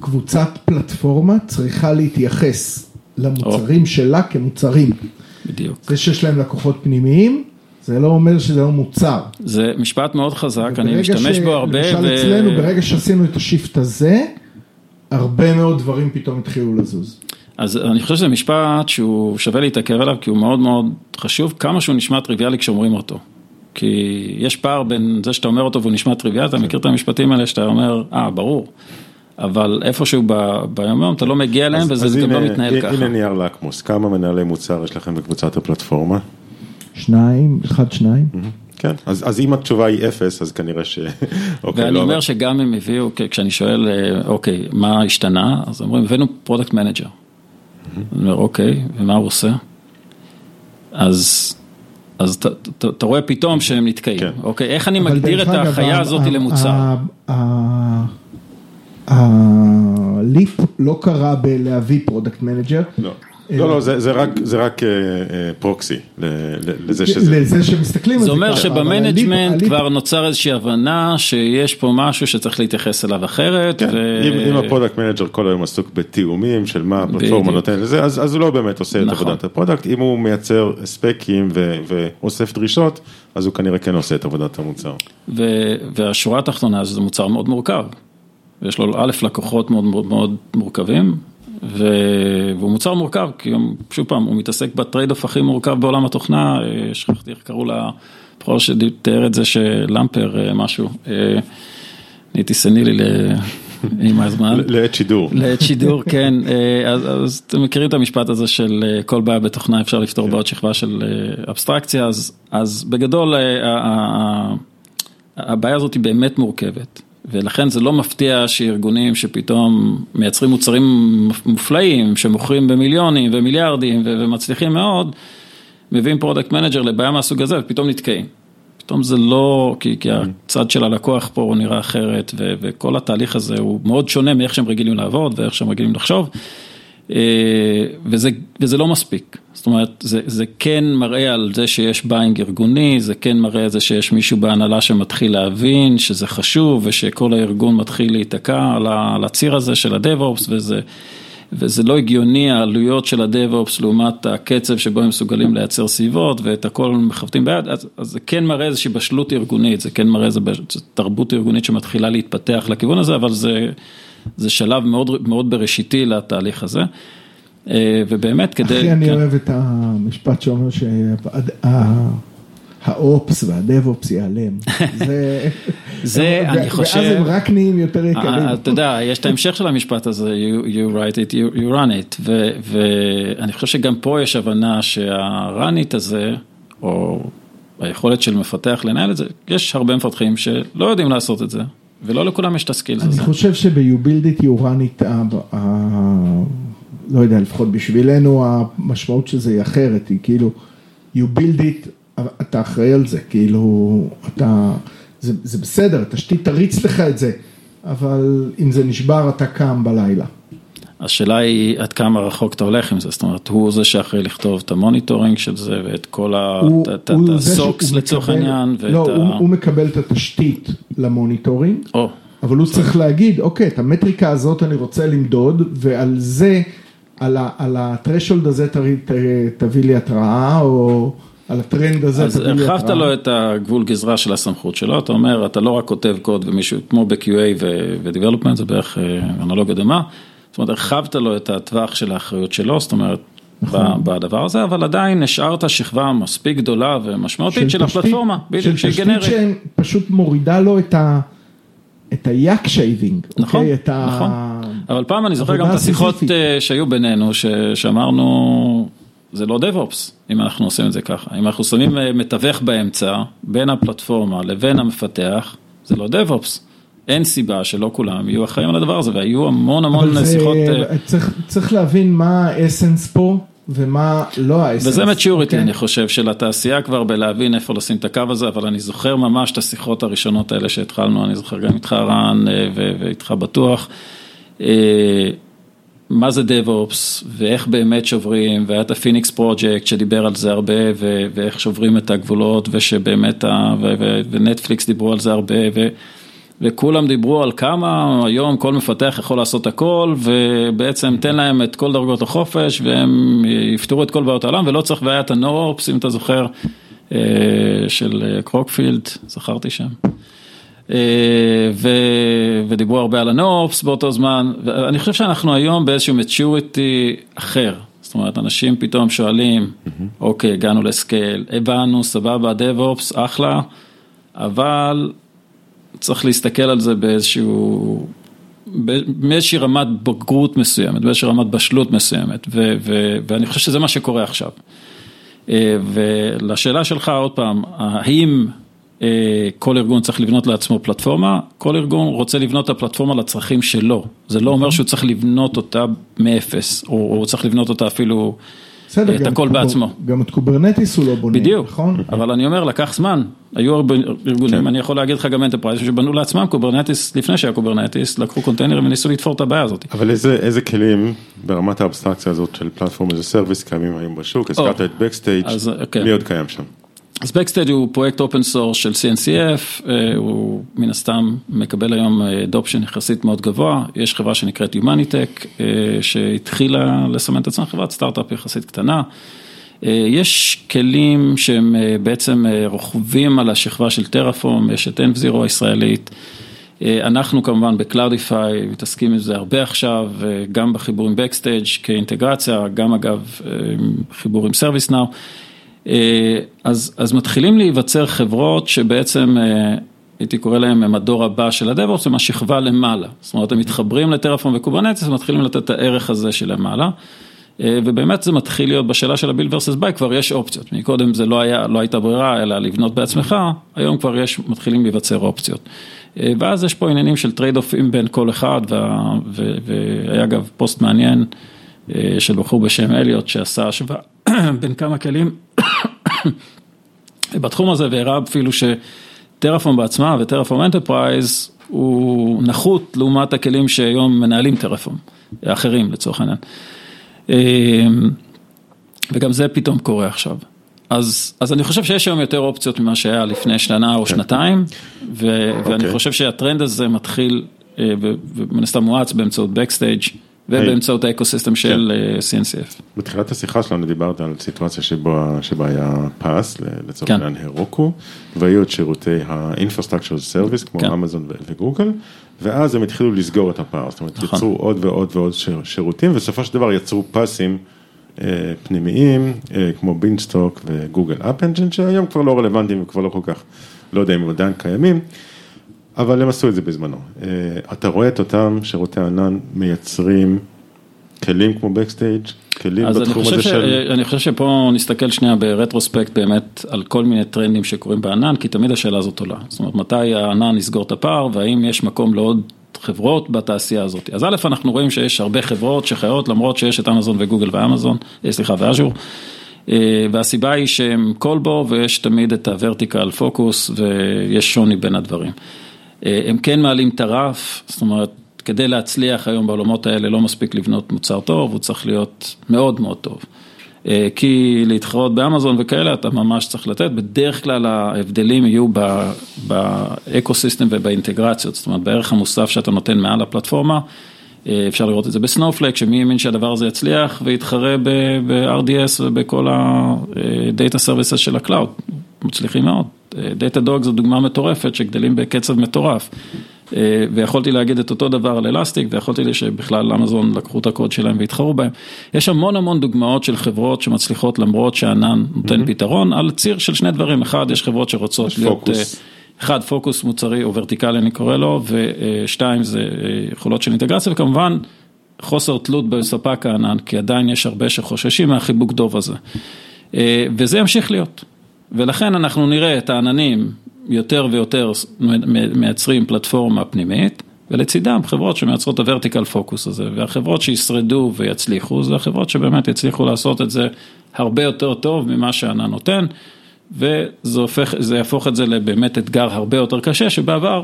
קבוצת פלטפורמה צריכה להתייחס למוצרים שלה כמוצרים. בדיוק. זה שיש להם לקוחות פנימיים. זה לא אומר שזה לא מוצר. זה משפט מאוד חזק, אני משתמש ש- בו הרבה. למשל ו- אצלנו, ברגע שעשינו את השיפט הזה, הרבה מאוד דברים פתאום התחילו לזוז. אז אני חושב שזה משפט שהוא שווה להתעכב עליו, כי הוא מאוד מאוד חשוב, כמה שהוא נשמע טריוויאלי כשאומרים אותו. כי יש פער בין זה שאתה אומר אותו והוא נשמע טריוויאלי, אתה מכיר את המשפטים האלה שאתה אומר, אה, ברור. אבל איפשהו ב- ביום-יום אתה לא מגיע אליהם אז וזה גם לא הנה- מתנהל הנה- ככה. הנה נייר לקמוס, כמה מנהלי מוצר יש לכם בקבוצת הפלטפורמה? שניים, אחד, שניים. כן, אז אז אם התשובה היא אפס, אז כנראה ש... אוקיי, ואני לא, אומר שגם הם הביאו, כשאני שואל, אה, אוקיי, מה השתנה? אז אומרים, הבאנו product manager. אני אומר, אוקיי, ומה הוא עושה? אז, אז אתה- רואה פתאום שהם נתקעים, כן. אוקיי? איך אני מגדיר את אגב, החיה ה- הזאת למוצר? ה leap לא קרה בלהביא product manager. לא, לא, זה זה רק זה רק אה, אה, proxy ל- ל- לזה שזה... לזה שמסתכלים על זה אומר ככה, אבל שב management כבר נוצר איזושהי הבנה שיש פה משהו שצריך להתייחס אליו אחרת. כן, ו- אם אם ה product manager כל היום עסוק בתיאומים של מה הפלטפורמה. נותנת לזה, אז אז הוא לא באמת עושה את נכון. עבודת הפרודקט, אם הוא מייצר ספקים ו- ואוסף דרישות, אז הוא כנראה כן עושה את עבודת המוצר. ו- והשורה התחתונה זה מוצר מאוד מורכב. יש לו א' לקוחות מאוד מאוד מורכבים, והוא מוצר מורכב, כי שוב פעם, הוא מתעסק ב trade-off הכי מורכב בעולם התוכנה, אה, שכחתי איך קראו לה, בחור שתיאר את זה שלמפר אה, משהו, אה, נהייתי סנילי עם הזמן. לעת שידור. לעת שידור, כן, אז, אז אתם מכירים את המשפט הזה של כל בעיה בתוכנה אפשר לפתור בעוד שכבה של אבסטרקציה, אז, אז בגדול הבעיה הזאת היא באמת מורכבת, ולכן זה לא מפתיע שארגונים שפתאום מייצרים מוצרים מופלאים, שמוכרים במיליונים ומיליארדים ו- ומצליחים מאוד, מביאים product manager לבעיה מהסוג הזה ופתאום נתקעים. פתאום זה לא, כי, כי הצד של הלקוח פה הוא נראה אחרת, ו, וכל התהליך הזה הוא מאוד שונה מאיך שהם רגילים לעבוד ואיך שהם רגילים לחשוב, וזה, וזה לא מספיק. זאת אומרת, זה, זה כן מראה על זה שיש buy-in ארגוני, זה כן מראה על זה שיש מישהו בהנהלה שמתחיל להבין שזה חשוב, ושכל הארגון מתחיל להיתקע על על הציר הזה של ה-DevOps, וזה... וזה לא הגיוני העלויות של ה-DevOps לעומת הקצב שבו הם מסוגלים לייצר סביבות ואת הכל מכוותים ביד, אז, אז זה כן מראה איזושהי בשלות ארגונית, זה כן מראה איזו תרבות ארגונית שמתחילה להתפתח לכיוון הזה, אבל זה, זה שלב מאוד, מאוד בראשיתי לתהליך הזה. אה, ובאמת כדי... הכי אני כן. אוהב את המשפט שאומר שהאופס והדב-אופס ייעלם. זה, זה, אני חושב- ואז הם רק נהיים יותר יקרים. אה, אתה יודע, יש את ההמשך של המשפט הזה, you, you write it, you, you run it, ו, ואני חושב שגם פה יש הבנה שה-run it הזה, או היכולת של מפתח לנהל את זה, יש הרבה מפתחים שלא יודעים לעשות את זה, ולא לכולם יש את הסקילס הזה. חושב שב-you build it you run it, לא יודע, לפחות בשבילנו המשמעות של זה היא אחרת, היא כאילו, you build it, אתה אחראי על זה, כאילו, אתה, זה, זה בסדר, התשתית תריץ לך את זה, אבל אם זה נשבר אתה קם בלילה. השאלה היא עד כמה רחוק אתה הולך עם זה, זאת אומרת, הוא זה שאחראי לכתוב את ה monitoring של זה, ואת כל ה hooks לצורך העניין, לא, ה... הוא, הוא מקבל את התשתית ל monitoring, אבל הוא צריך להגיד, אוקיי, את המטריקה הזאת אני רוצה למדוד, ועל זה, על, על ה threshold הזה תביא, לי התראה, או על הטרנד הזה אז. הרחבת לו את הגבול גזרה של הסמכות שלו, אתה אומר, אתה לא רק כותב קוד ומישהו, כמו ב-QA ו-Development, זה בערך אה, אנלוגיה דומה, זאת אומרת, הרחבת לו את הטווח של האחריות שלו, זאת אומרת, נכון. בדבר הזה, אבל עדיין השארת שכבה מספיק גדולה ומשמעותית של תשתית- הפלטפורמה, של בדיוק, שהיא תשתית גנרית. שפשוט מורידה לו את ה... את ה yak shaving, נכון, אוקיי? את ה... נכון. אבל פעם אני זוכר גם את השיחות. אה, שהיו בינינו, ש- שאמרנו, זה לא DevOps, אם אנחנו עושים את זה ככה. אם אנחנו שמים אה, מתווך באמצע, בין הפלטפורמה לבין המפתח, זה לא DevOps. אין סיבה שלא כולם יהיו אחראים על הדבר הזה, והיו המון המון שיחות. אה, צריך, צריך להבין מה ה essence פה ומה לא ה essence. וזה maturity, אוקיי? אני חושב, של התעשייה כבר בלהבין איפה לשים את הקו הזה, אבל אני זוכר ממש את השיחות הראשונות האלה שהתחלנו, אני זוכר גם איתך רן אה, ו- ואיתך בטוח. אה, מה זה DevOps ואיך באמת שוברים, והיה את ה Phoenix Project שדיבר על זה הרבה, ו- ואיך שוברים את הגבולות, ושבאמת, ה- ו- ו- ונטפליקס דיברו על זה הרבה, ו- וכולם דיברו על כמה היום כל מפתח יכול לעשות הכל, ובעצם תן להם את כל דרגות החופש, והם יפתרו את כל בעיות העולם, ולא צריך בעיית ה-No-Ops, אם אתה זוכר, אה, של קרוקפילד, זכרתי שם. ו, ודיברו הרבה על הנופס באותו זמן, ואני חושב שאנחנו היום באיזשהו maturity אחר. זאת אומרת, אנשים פתאום שואלים, אוקיי, הגענו לסקייל, הבנו, סבבה, DevOps, אחלה, אבל צריך להסתכל על זה באיזשהו, באיזושהי רמת בגרות מסוימת, באיזושהי רמת בשלות מסוימת, ו, ו, ואני חושב שזה מה שקורה עכשיו. אה, ולשאלה שלך עוד פעם, האם אה, כל ארגון צריך לבנות לעצמו פלטפורמה, כל ארגון רוצה לבנות את הפלטפורמה לצרכים שלו, זה לא אומר שהוא צריך לבנות אותה מאפס, או הוא צריך לבנות אותה אפילו בסדר, את הכל בעצמו. גם את Kubernetes הוא לא בונה, בדיוק, נכון? אבל אני אומר, לקח זמן, היו הרבה ארגונים, כן. אני יכול להגיד לך גם enterprise שבנו לעצמם Kubernetes, לפני שהיה Kubernetes, לקחו containerים וניסו לתפור את הבעיה הזאת. אבל איזה, איזה כלים ברמת האבסטרקציה הזאת של platform as a service קיימים היום בשוק, הזכרת את Backstage, כן. מי עוד קיים שם? אז Backstage הוא פרויקט open source של CNCF, אה, הוא מן הסתם מקבל היום adoption יחסית מאוד גבוה, יש חברה שנקראת Humanitec אה, שהתחילה לסמן את עצמה, חברת סטארט-אפ יחסית קטנה. אה, יש כלים שהם בעצם רוכבים על השכבה של Terraform, יש את env0 הישראלית. אנחנו כמובן ב Cloudify מתעסקים עם זה הרבה עכשיו, גם בחיבור עם Backstage כאינטגרציה, גם אגב חיבור עם ServiceNow. אז, אז מתחילים להיווצר חברות שבעצם, הייתי קורא להם, הם הדור הבא של ה DevOps, הם השכבה למעלה. זאת אומרת, הם מתחברים ל Terraform ו Kubernetes ומתחילים לתת את הערך הזה של למעלה. ובאמת זה מתחיל להיות בשאלה של ה build versus buy, כבר יש אופציות. מקודם זה לא, היה, לא הייתה ברירה, אלא לבנות בעצמך, היום כבר יש, מתחילים להיווצר אופציות. ואז יש פה עניינים של trade-offים בין כל אחד, והיה אגב פוסט מעניין של בחור בשם אליוט שעשה השוואה בין כמה כלים בתחום הזה, והראה אפילו ש Terraform בעצמה ו Terraform Enterprise הוא נחות לעומת הכלים שהיום מנהלים Terraform, האחרים לצורך העניין. וגם זה פתאום קורה עכשיו. אז, אז אני חושב שיש היום יותר אופציות ממה שהיה לפני שנה או שנתיים, ו, okay. ואני חושב שהטרנד הזה מתחיל, ומן הסתם מואץ באמצעות Backstage. ובאמצעות ה ecosystem של CNCF. בתחילת השיחה שלנו דיברת על סיטואציה שבה היה PaaS, לצורך העניין Heroku, והיו את שירותי ה-infrastructure as a service כמו אמזון וגוגל, ואז הם התחילו לסגור את הפער, זאת אומרת יצרו עוד ועוד ועוד שירותים, ובסופו של דבר יצרו פאסים פנימיים, כמו בינסטוק וגוגל אפ אנג'ן, שהיום כבר לא רלוונטיים וכבר לא כל כך, לא יודע אם הם עדיין קיימים. אבל הם עשו את זה בזמנו. אתה רואה את אותם שירותי ענן מייצרים כלים כמו Backstage, כלים בתחום הזה ש... של... אני חושב שפה נסתכל שנייה ברטרוספקט באמת על כל מיני טרנדים שקורים בענן, כי תמיד השאלה הזאת עולה. זאת אומרת, מתי הענן יסגור את הפער, והאם יש מקום לעוד חברות בתעשייה הזאת. אז א', אנחנו רואים שיש הרבה חברות שחיות, למרות שיש את אמזון וגוגל ואמזון, סליחה, ואז'ור. והסיבה היא שהם כל בו ויש תמיד את הוורטיקל פוקוס ויש שוני בין הדברים. הם כן מעלים את הרף, זאת אומרת, כדי להצליח היום בעולמות האלה לא מספיק לבנות מוצר טוב, הוא צריך להיות מאוד מאוד טוב. כי להתחרות באמזון וכאלה אתה ממש צריך לתת, בדרך כלל ההבדלים יהיו ב-ecosystem ובאינטגרציות, זאת אומרת בערך המוסף שאתה נותן מעל הפלטפורמה, אפשר לראות את זה ב-Snowflake, שמי האמין שהדבר הזה יצליח ויתחרה ב-RDS ובכל ה-Data Services של ה-cloud, מצליחים מאוד. Datadog זו דוגמה מטורפת שגדלים בקצב מטורף. ויכולתי להגיד את אותו דבר על Elastic, ויכולתי שבכלל אמזון לקחו את הקוד שלהם והתחרו בהם. יש המון המון דוגמאות של חברות שמצליחות למרות שענן נותן mm-hmm. פתרון, על ציר של שני דברים, אחד, יש חברות שרוצות להיות, פוקוס. אחד, פוקוס מוצרי או ורטיקלי אני קורא לו, ושתיים, זה יכולות של אינטגרציה, וכמובן, חוסר תלות בספק הענן, כי עדיין יש הרבה שחוששים מהחיבוק דוב הזה. וזה ימשיך להיות. ולכן אנחנו נראה את העננים יותר ויותר מייצרים פלטפורמה פנימית, ולצידם חברות שמייצרות את הוורטיקל פוקוס הזה, והחברות שישרדו ויצליחו, זה החברות שבאמת יצליחו לעשות את זה הרבה יותר טוב ממה שענן נותן, וזה הופך, יהפוך את זה לבאמת אתגר הרבה יותר קשה, שבעבר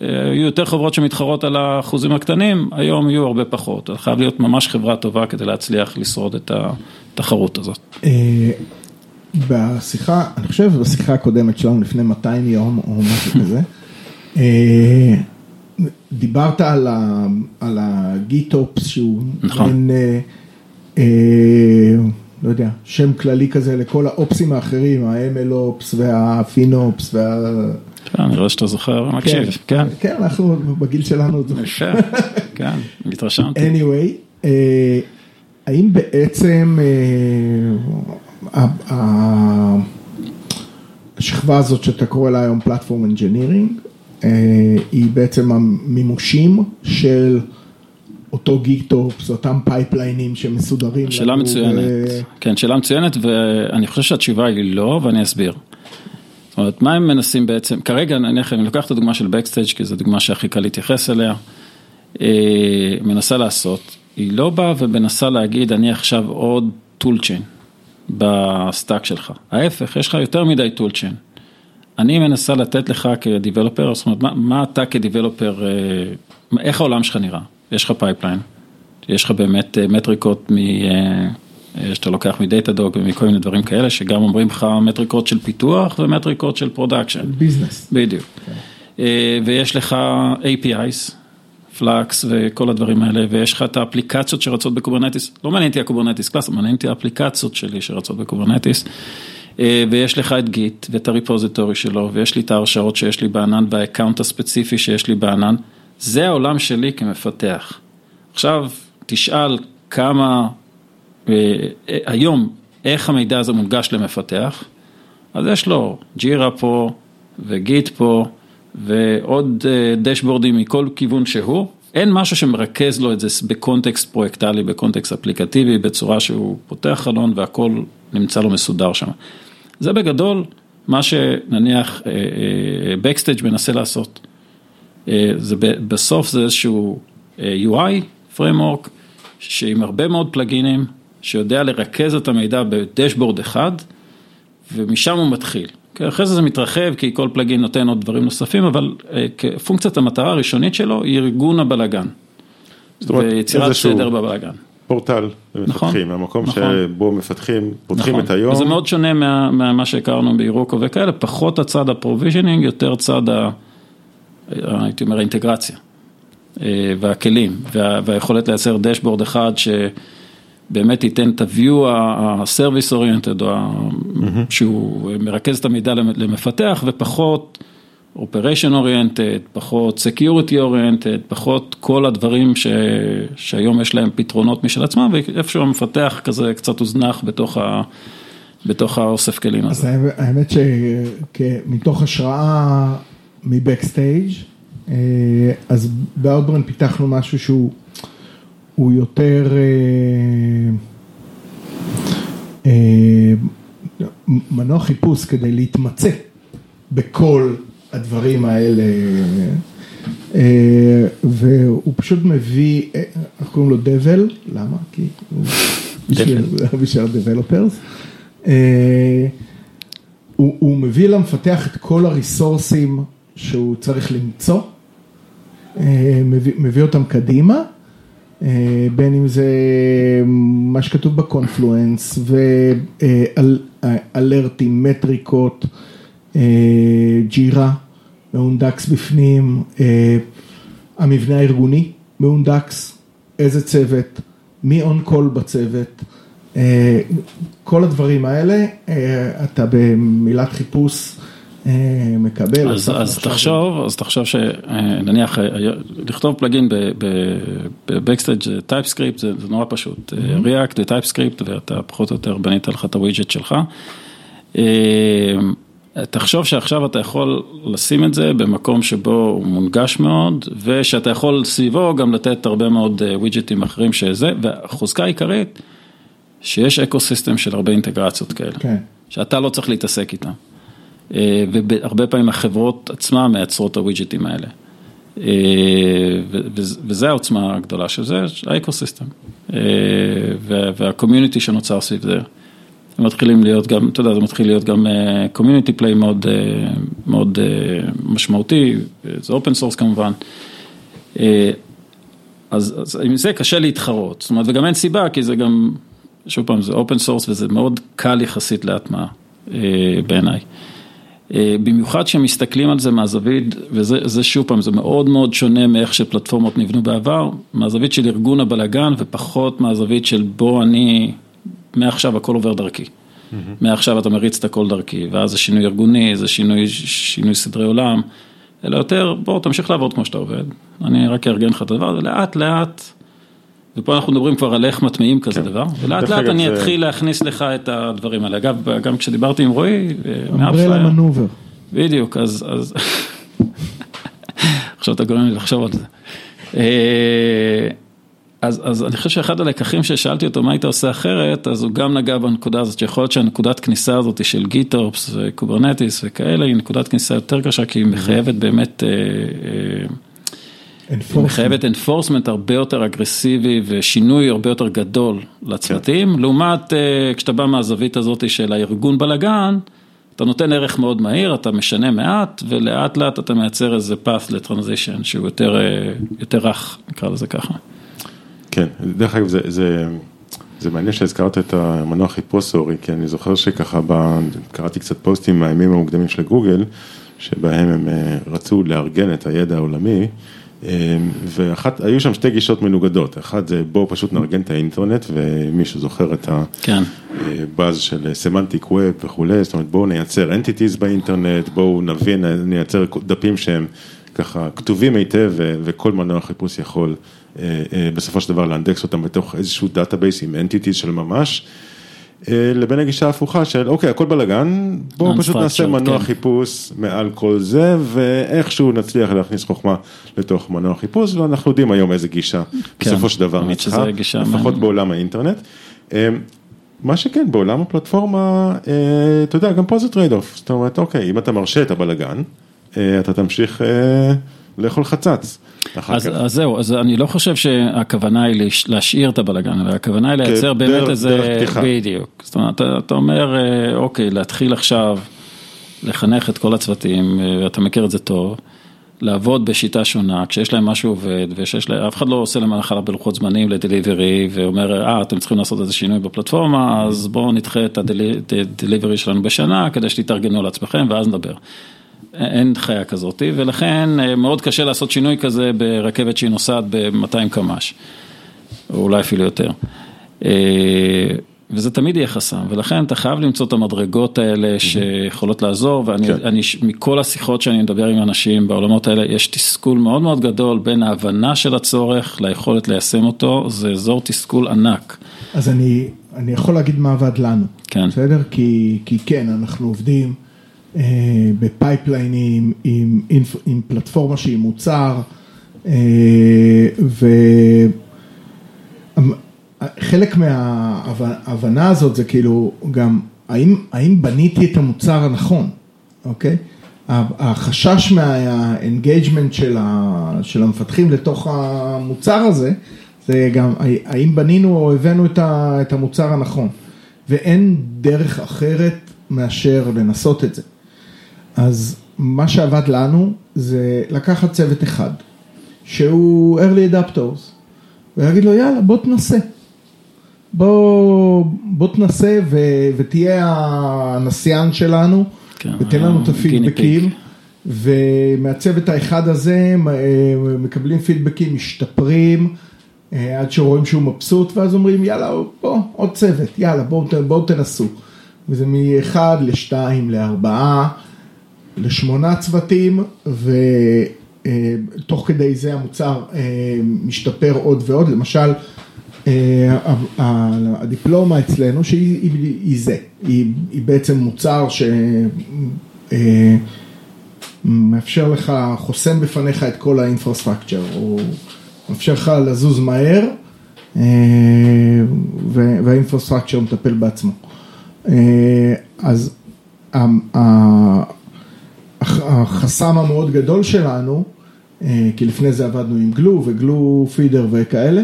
יהיו יותר חברות שמתחרות על האחוזים הקטנים, היום יהיו הרבה פחות, חייב להיות ממש חברה טובה כדי להצליח לשרוד את התחרות הזאת. בשיחה, אני חושב בשיחה הקודמת שלנו לפני 200 יום או משהו כזה, דיברת על הגיטופס שהוא נכון. בין לא יודע, שם כללי כזה לכל ה-Ops-ים האחרים, ה-MLOps וה-FinOps וה... אני רואה שאתה זוכר ומקשיב, כן. כן, אנחנו בגיל שלנו. יפה, כן, התרשמתי. anyway, האם בעצם השכבה הזאת שאתה קורא לה היום platform engineering, היא בעצם המימושים של אותו GitOps, אותם pipeline-ים שמסודרים. שאלה מצוינת, כן, שאלה מצוינת ואני חושב שהתשובה היא לא ואני אסביר. זאת אומרת, מה הם מנסים בעצם, כרגע אני לוקח את הדוגמה של Backstage כי זו דוגמה שהכי קל להתייחס אליה, מנסה לעשות, היא לא באה ומנסה להגיד אני עכשיו עוד chain ב-stack שלך, ההפך, יש לך יותר מדי chain. אני מנסה לתת לך כ-developer, זאת אומרת, מה, מה אתה כ-developer, איך העולם שלך נראה? יש לך pipeline, יש לך באמת metric-ות מ... שאתה לוקח מ-Datadog ומכל מיני דברים כאלה, שגם אומרים לך metric-ות של פיתוח ו-metric-ות של production. Business. בדיוק. ויש לך APIs, flags וכל הדברים האלה, ויש לך את האפליקציות שרצות ב-Kubernetes, לא מעניין אותי ה-Kubernetes cluster, מעניין אותי האפליקציות שלי שרצות ב-Kubernetes. ויש לך את Git ואת ה-repository שלו, ויש לי את ההרשאות שיש לי בענן, וה-account הספציפי שיש לי בענן. זה העולם שלי כמפתח. עכשיו, תשאל כמה, היום, איך המידע הזה מונגש למפתח, אז יש לו ג'ירה פה, וגיט פה, ועוד דשבורדים מכל כיוון שהוא. אין משהו שמרכז לו את זה בקונטקסט פרויקטלי, בקונטקסט אפליקטיבי, בצורה שהוא פותח חלון והכל נמצא לו מסודר שם. זה בגדול מה שנניח Backstage מנסה לעשות. זה בסוף זה איזשהו UI, framework, שעם הרבה מאוד פלאגינים, שיודע לרכז את המידע בדשבורד אחד, ומשם הוא מתחיל. אחרי זה זה מתרחב, כי כל פלאגין נותן עוד דברים נוספים, אבל פונקציית המטרה הראשונית שלו היא ארגון הבלאגן. ויצירת סדר בבלאגן. פורטל למפתחים, המקום שבו מפתחים, פותחים את היום. וזה מאוד שונה ממה שהכרנו ב-Heroku וכאלה, פחות הצד ה-provisioning, יותר צד ה... הייתי אומר האינטגרציה והכלים והיכולת לייצר dashboard אחד שבאמת ייתן את ה-view ה-service oriented, שהוא מרכז את המידע למפתח ופחות operation oriented, פחות security oriented, פחות כל הדברים שהיום יש להם פתרונות משל עצמם ואיפשהו המפתח כזה קצת הוזנח בתוך ה... בתוך האוסף כלים הזה. אז האמת שמתוך השראה מבקסטייג', אז באוטברן פיתחנו משהו שהוא יותר מנוע חיפוש כדי להתמצא בכל הדברים האלה, והוא פשוט מביא, איך קוראים לו דבל, למה? כי הוא בשביל הדבלופרס. הוא מביא למפתח את כל הריסורסים שהוא צריך למצוא, מביא אותם קדימה, בין אם זה מה שכתוב בקונפלואנס ואלרטים, מטריקות, ג'ירה, מהונדקס בפנים, המבנה הארגוני מהונדקס, איזה צוות, מי on call בצוות. כל הדברים האלה, אתה במילת חיפוש מקבל. אז תחשוב, אז תחשוב שנניח לכתוב plugin ב-Backstage זה TypeScript, זה נורא פשוט, React ו-TypeScript ואתה פחות או יותר בנית לך את ה-widget שלך. תחשוב שעכשיו אתה יכול לשים את זה במקום שבו הוא מונגש מאוד, ושאתה יכול סביבו גם לתת הרבה מאוד widget-ים אחרים שזה, והחוזקה העיקרית, שיש ecosystem של הרבה אינטגרציות כאלה, כן. שאתה לא צריך להתעסק איתם. והרבה פעמים החברות עצמן מייצרות את ה-widget-ים האלה. וזה העוצמה הגדולה של זה, ה-ecosystem. וה-community שנוצר סביב זה. הם מתחילים להיות גם, אתה יודע, זה מתחיל להיות גם community play מאוד, מאוד משמעותי, זה open source כמובן. אז עם זה קשה להתחרות, זאת אומרת, וגם אין סיבה, כי זה גם, שוב פעם, זה open source וזה מאוד קל יחסית להטמעה בעיניי. במיוחד כשמסתכלים על זה מהזווית, וזה שוב פעם, זה מאוד מאוד שונה מאיך שפלטפורמות נבנו בעבר, מהזווית של ארגון הבלאגן ופחות מהזווית של בוא אני מעכשיו הכל עובר דרכי. מעכשיו אתה מריץ את הכל דרכי, ואז זה שינוי ארגוני, זה שינוי, שינוי סדרי עולם, אלא יותר, בוא תמשיך לעבוד כמו שאתה עובד, אני רק אארגן לך את הדבר הזה, לאט לאט, ופה אנחנו מדברים כבר על איך מטמיעים כזה כן. דבר, ולאט לאט אני זה- אתחיל להכניס לך את הדברים האלה. אגב, גם כשדיברתי עם רועי, אה, umbrella maneuver. בדיוק, אז, אז, עכשיו אתה גורם לי לחשוב על זה. אה, אז, אז אני חושב שאחד הלקחים ששאלתי אותו מה היית עושה אחרת, אז הוא גם נגע בנקודה הזאת, שיכול להיות שהנקודת כניסה הזאת של GitOps ו-Kubernetes וכאלה, היא נקודת כניסה יותר קשה, כי היא מחייבת באמת, אה, אה, היא. מחייבת enforcement הרבה יותר אגרסיבי ושינוי הרבה יותר גדול לצוותים, לעומת אה, כשאתה בא מהזווית הזאת של הארגון בלאגן, אתה נותן ערך מאוד מהיר, אתה משנה מעט, ולאט לאט אתה מייצר איזה path לטרנזישן שהוא יותר, אה, יותר רך, נקרא לזה ככה. כן, דרך אגב זה, זה, זה מעניין שהזכרת את המנוע חיפוש אורי, כי אני זוכר שככה ב, קראתי קצת פוסטים מהימים המוקדמים של גוגל, שבהם הם אה, רצו לארגן את הידע העולמי, ואחת, היו שם שתי גישות מנוגדות, אחת זה בואו פשוט נארגן את האינטרנט, ומישהו זוכר את. כן. באז של semantic web וכולי, זאת אומרת בואו נייצר entities באינטרנט, בואו נבין, נייצר דפים שהם ככה כתובים היטב וכל מנוע חיפוש יכול אה, אה, בסופו של דבר לאנדקס אותם בתוך איזשהו database עם entities של ממש, אה, לבין הגישה ההפוכה של אוקיי הכל בלאגן, בואו פשוט נעשה מנוע כן. חיפוש מעל כל זה ואיכשהו נצליח להכניס חוכמה לתוך מנוע חיפוש ואנחנו יודעים היום איזה גישה בסופו של דבר ניצחה, לפחות מעניינת. בעולם האינטרנט. אה, מה שכן, בעולם הפלטפורמה, אה, אתה יודע, גם פה זה trade-off, זאת אומרת, אוקיי, אם אתה מרשה את הבלגן, אה, אתה תמשיך אה, לאכול חצץ. אז. אז זהו, אז אני לא חושב שהכוונה היא להש- להשאיר את הבלאגן, אלא הכוונה היא לייצר כדרך- באמת איזה, דרך פתיחה. בדיוק, זאת אומרת, אתה, אתה אומר, אה, אוקיי, להתחיל עכשיו לחנך את כל הצוותים, אה, ואתה מכיר את זה טוב, לעבוד בשיטה שונה, כשיש להם משהו עובד, ושיש להם, אף אחד לא עושה להם הנחה בלוחות זמנים לדליברי, ואומר, אה, אתם צריכים לעשות איזה שינוי בפלטפורמה, אז בואו נדחה את הדליברי שלנו בשנה, כדי שתתארגנו על עצמכם, ואז נדבר. אין חיה כזאת, ולכן אה, מאוד קשה לעשות שינוי כזה ברכבת שהיא נוסעת ב-200 קמ"ש, או אולי אפילו יותר. אה, וזה תמיד יהיה חסם, ולכן אתה חייב למצוא את המדרגות האלה שיכולות לעזור, ואני, כן. אני, מכל השיחות שאני מדבר עם אנשים בעולמות האלה, יש תסכול מאוד מאוד גדול בין ההבנה של הצורך ליכולת ליישם אותו, זה אזור תסכול ענק. אז אני, אני יכול להגיד מה עבד לנו. כן. בסדר? כי, כי כן, אנחנו עובדים בפייפליינים עם, עם, עם פלטפורמה שהיא מוצר, אה, וחלק מההבנה הזאת זה כאילו גם, האם, האם בניתי את המוצר הנכון, אוקיי? החשש מהאנגייג'מנט של, ה, של המפתחים לתוך המוצר הזה, זה גם האם בנינו או הבאנו את, ה, את המוצר הנכון. ואין דרך אחרת מאשר לנסות את זה. אז מה שעבד לנו זה לקחת צוות אחד, שהוא early adapters, ולהגיד לו יאללה בוא תנסה. בוא, בוא תנסה ו, ותהיה הנסיין שלנו, כן, ותן לנו את הפידבקים. ומהצוות האחד הזה אה, מקבלים פידבקים, משתפרים, אה, עד שרואים שהוא מבסוט, ואז אומרים יאללה בוא עוד צוות, יאללה בואו בוא תנסו. וזה מאחד לשתיים לארבעה, לשמונה צוותים, ותוך כדי זה המוצר אה, משתפר עוד ועוד, למשל אה, הדיפלומה אצלנו שהיא היא, היא זה, היא, היא בעצם מוצר ש... אה, לך, חוסם בפניך את כל האינפרסטרקצ'ר, הוא מאפשר לך לזוז מהר, והאינפרסטרקצ'ר מטפל בעצמו. אז החסם המאוד גדול שלנו, אה, כי לפני זה עבדנו עם גלו וגלו פידר וכאלה,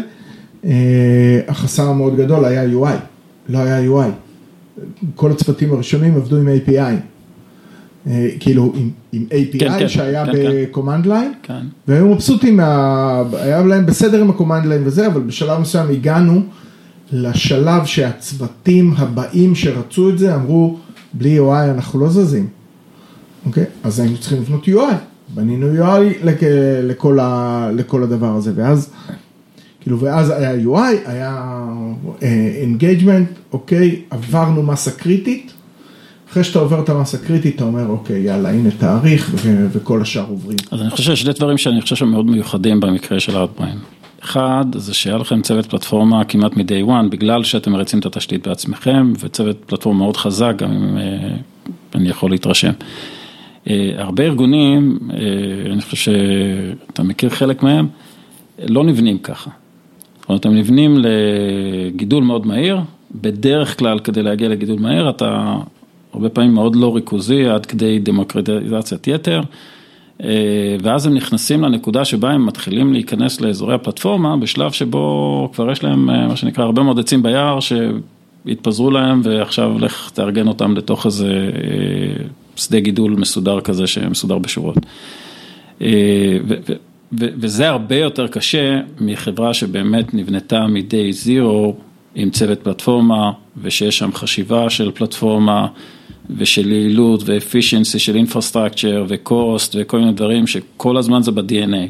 אה, החסם המאוד גדול היה UI, לא היה UI. כל הצוותים הראשונים עבדו עם API. אה, כאילו עם, עם API כן, כן, שהיה כן, ב-command line, כן. והיו מבסוטים, מה... היה להם בסדר עם ה-command line וזה, אבל בשלב מסוים הגענו לשלב שהצוותים הבאים שרצו את זה אמרו, בלי UI אנחנו לא זזים, אוקיי? אז היינו צריכים לבנות UI, בנינו UI לכ... לכל, ה... לכל הדבר הזה, ואז כאילו, ואז היה UI, היה engagement, אוקיי, עברנו מסה קריטית. אחרי שאתה עובר את המסה קריטית, אתה אומר, אוקיי, יאללה, הנה תאריך, ו- וכל השאר עוברים. אז אני חושב שיש שני דברים שאני חושב שהם מאוד מיוחדים במקרה של Outbrain. אחד, זה שהיה לכם צוות פלטפורמה כמעט מ-day one, בגלל שאתם מריצים את התשתית בעצמכם, וצוות פלטפורמה מאוד חזק, גם אם אה, אני יכול להתרשם. אה, הרבה ארגונים, אה, אני חושב שאתה מכיר חלק מהם, לא נבנים ככה. זאת אומרת, הם נבנים לגידול מאוד מהיר, בדרך כלל כדי להגיע לגידול מהיר אתה הרבה פעמים מאוד לא ריכוזי עד כדי דמוקרטיזציית יתר, ואז הם נכנסים לנקודה שבה הם מתחילים להיכנס לאזורי הפלטפורמה בשלב שבו כבר יש להם מה שנקרא הרבה מאוד עצים ביער שהתפזרו להם ועכשיו לך תארגן אותם לתוך איזה שדה גידול מסודר כזה שמסודר בשורות. וזה הרבה יותר קשה מחברה שבאמת נבנתה מ-day zero עם צוות פלטפורמה ושיש שם חשיבה של פלטפורמה ושל יעילות ואפישנסי של אינפרסטרקצ'ר וקוסט וכל מיני דברים שכל הזמן זה ב-DNA.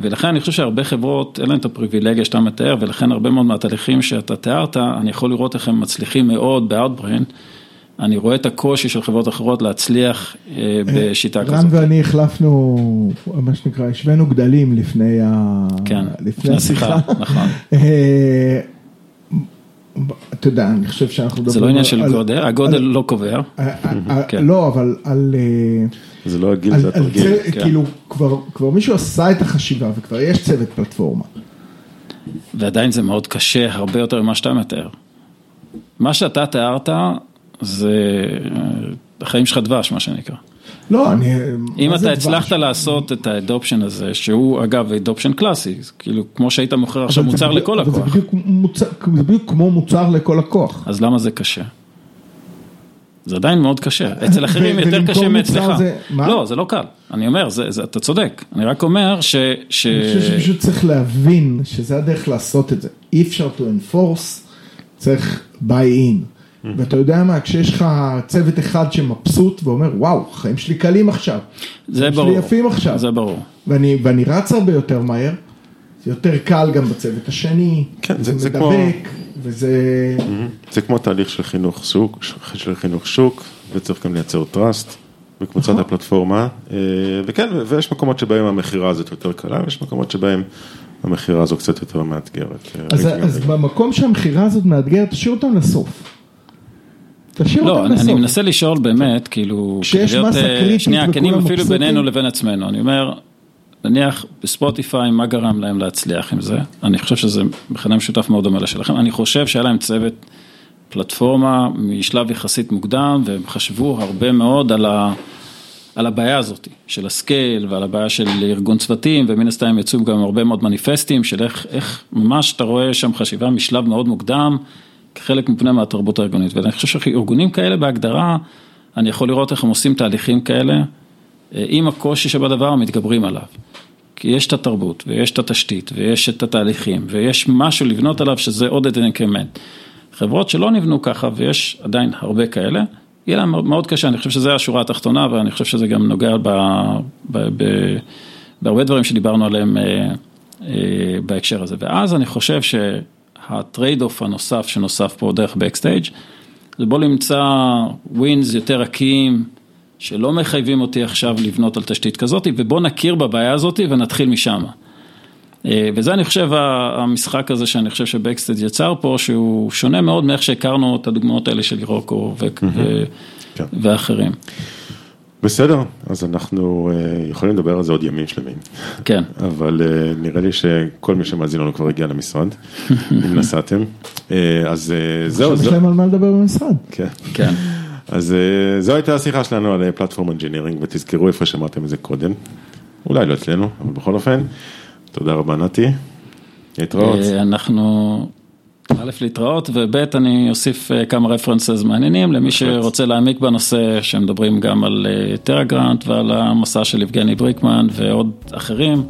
ולכן אני חושב שהרבה חברות אין להן את הפריבילגיה שאתה מתאר ולכן הרבה מאוד מהתהליכים שאתה תיארת, אני יכול לראות איך הם מצליחים מאוד ב-Outbrain. אני רואה את הקושי של חברות אחרות להצליח בשיטה כזאת. רן ואני החלפנו, מה שנקרא, השווינו גדלים לפני כן, השיחה. נכון. אתה יודע, אני חושב שאנחנו מדברים... זה לא עניין של גודל, הגודל לא קובע. לא, אבל על... זה לא הגיל, זה התרגיל. כאילו, כבר מישהו עשה את החשיבה וכבר יש צוות פלטפורמה. ועדיין זה מאוד קשה, הרבה יותר ממה שאתה מתאר. מה שאתה תיארת, זה החיים שלך דבש, מה שנקרא. לא, אני... אם אתה הצלחת לעשות את האדופשן הזה, שהוא אגב אדופשן קלאסי, כאילו כמו שהיית מוכר עכשיו מוצר לכל לקוח. זה בדיוק כמו מוצר לכל לקוח. אז למה זה קשה? זה עדיין מאוד קשה, אצל אחרים יותר קשה מאצלך. לא, זה לא קל, אני אומר, אתה צודק, אני רק אומר ש... אני חושב שפשוט צריך להבין שזה הדרך לעשות את זה. אי אפשר to enforce, צריך buy in. ואתה יודע מה, כשיש לך צוות אחד שמבסוט ואומר, וואו, החיים שלי קלים עכשיו. זה ברור. שלי יפים עכשיו. זה ברור. ואני, ואני רץ הרבה יותר מהר, זה יותר קל גם בצוות השני, כן, זה, זה זה מדבק, כמו... וזה... זה כמו תהליך של חינוך שוק, של חינוך שוק, וצריך גם לייצר trust בקבוצת הפלטפורמה, וכן, ויש מקומות שבהם המכירה הזאת יותר קלה, ויש מקומות שבהם המכירה הזו קצת יותר מאתגרת. אז, אז במקום שהמכירה הזאת מאתגרת, תשאיר אותם לסוף. לא, אני מנסה לשאול באמת, כאילו, כשיש מסה קריטית שנייה, כנים אפילו מבסוטים. בינינו לבין עצמנו, אני אומר, נניח בספוטיפיי, מה גרם להם להצליח עם זה? אני חושב שזה מכנה משותף מאוד דומה לשלכם, אני חושב שהיה להם צוות פלטפורמה משלב יחסית מוקדם, והם חשבו הרבה מאוד על ה... על הבעיה הזאת של הסקייל ועל הבעיה של ארגון צוותים ומן הסתם יצאו גם הרבה מאוד מניפסטים של איך, איך ממש אתה רואה שם חשיבה משלב מאוד מוקדם כחלק מפני מהתרבות הארגונית ואני חושב שארגונים כאלה בהגדרה אני יכול לראות איך הם עושים תהליכים כאלה עם הקושי שבדבר מתגברים עליו. כי יש את התרבות ויש את התשתית ויש את התהליכים ויש משהו לבנות עליו שזה עוד את increment. חברות שלא נבנו ככה ויש עדיין הרבה כאלה. יהיה להם מאוד קשה, אני חושב שזה השורה התחתונה ואני חושב שזה גם נוגע ב, ב, ב, בהרבה דברים שדיברנו עליהם אה, אה, בהקשר הזה. ואז אני חושב שה trade-off הנוסף שנוסף פה דרך Backstage זה בוא נמצא ווינס יותר רכים, שלא מחייבים אותי עכשיו לבנות על תשתית כזאת, ובוא נכיר בבעיה הזאת ונתחיל משם. וזה אני חושב המשחק הזה שאני חושב שבקסטייג' יצר פה, שהוא שונה מאוד מאיך שהכרנו את הדוגמאות האלה של אירוקו ואחרים. בסדר, אז אנחנו יכולים לדבר על זה עוד ימים שלמים. כן. אבל נראה לי שכל מי שמאזין לנו כבר הגיע למשרד, אם נסעתם. אז זהו. יש להם על מה לדבר במשרד. כן. כן. אז זו הייתה השיחה שלנו על platform engineering, ותזכרו איפה שמעתם את זה קודם. אולי לא אצלנו, אבל בכל אופן. תודה רבה נתי, להתראות. אנחנו, א' להתראות וב' אני אוסיף כמה references מעניינים למי שרוצה להעמיק בנושא שמדברים גם על Terragrunt ועל המסע של יבגני בריקמן ועוד אחרים.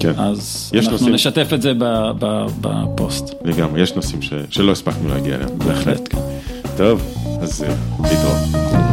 כן. אז אנחנו נושאים... נשתף את זה בפוסט. לגמרי, יש נושאים ש... שלא הספקנו להגיע אליהם. בהחלט, כן. טוב, אז להתראות.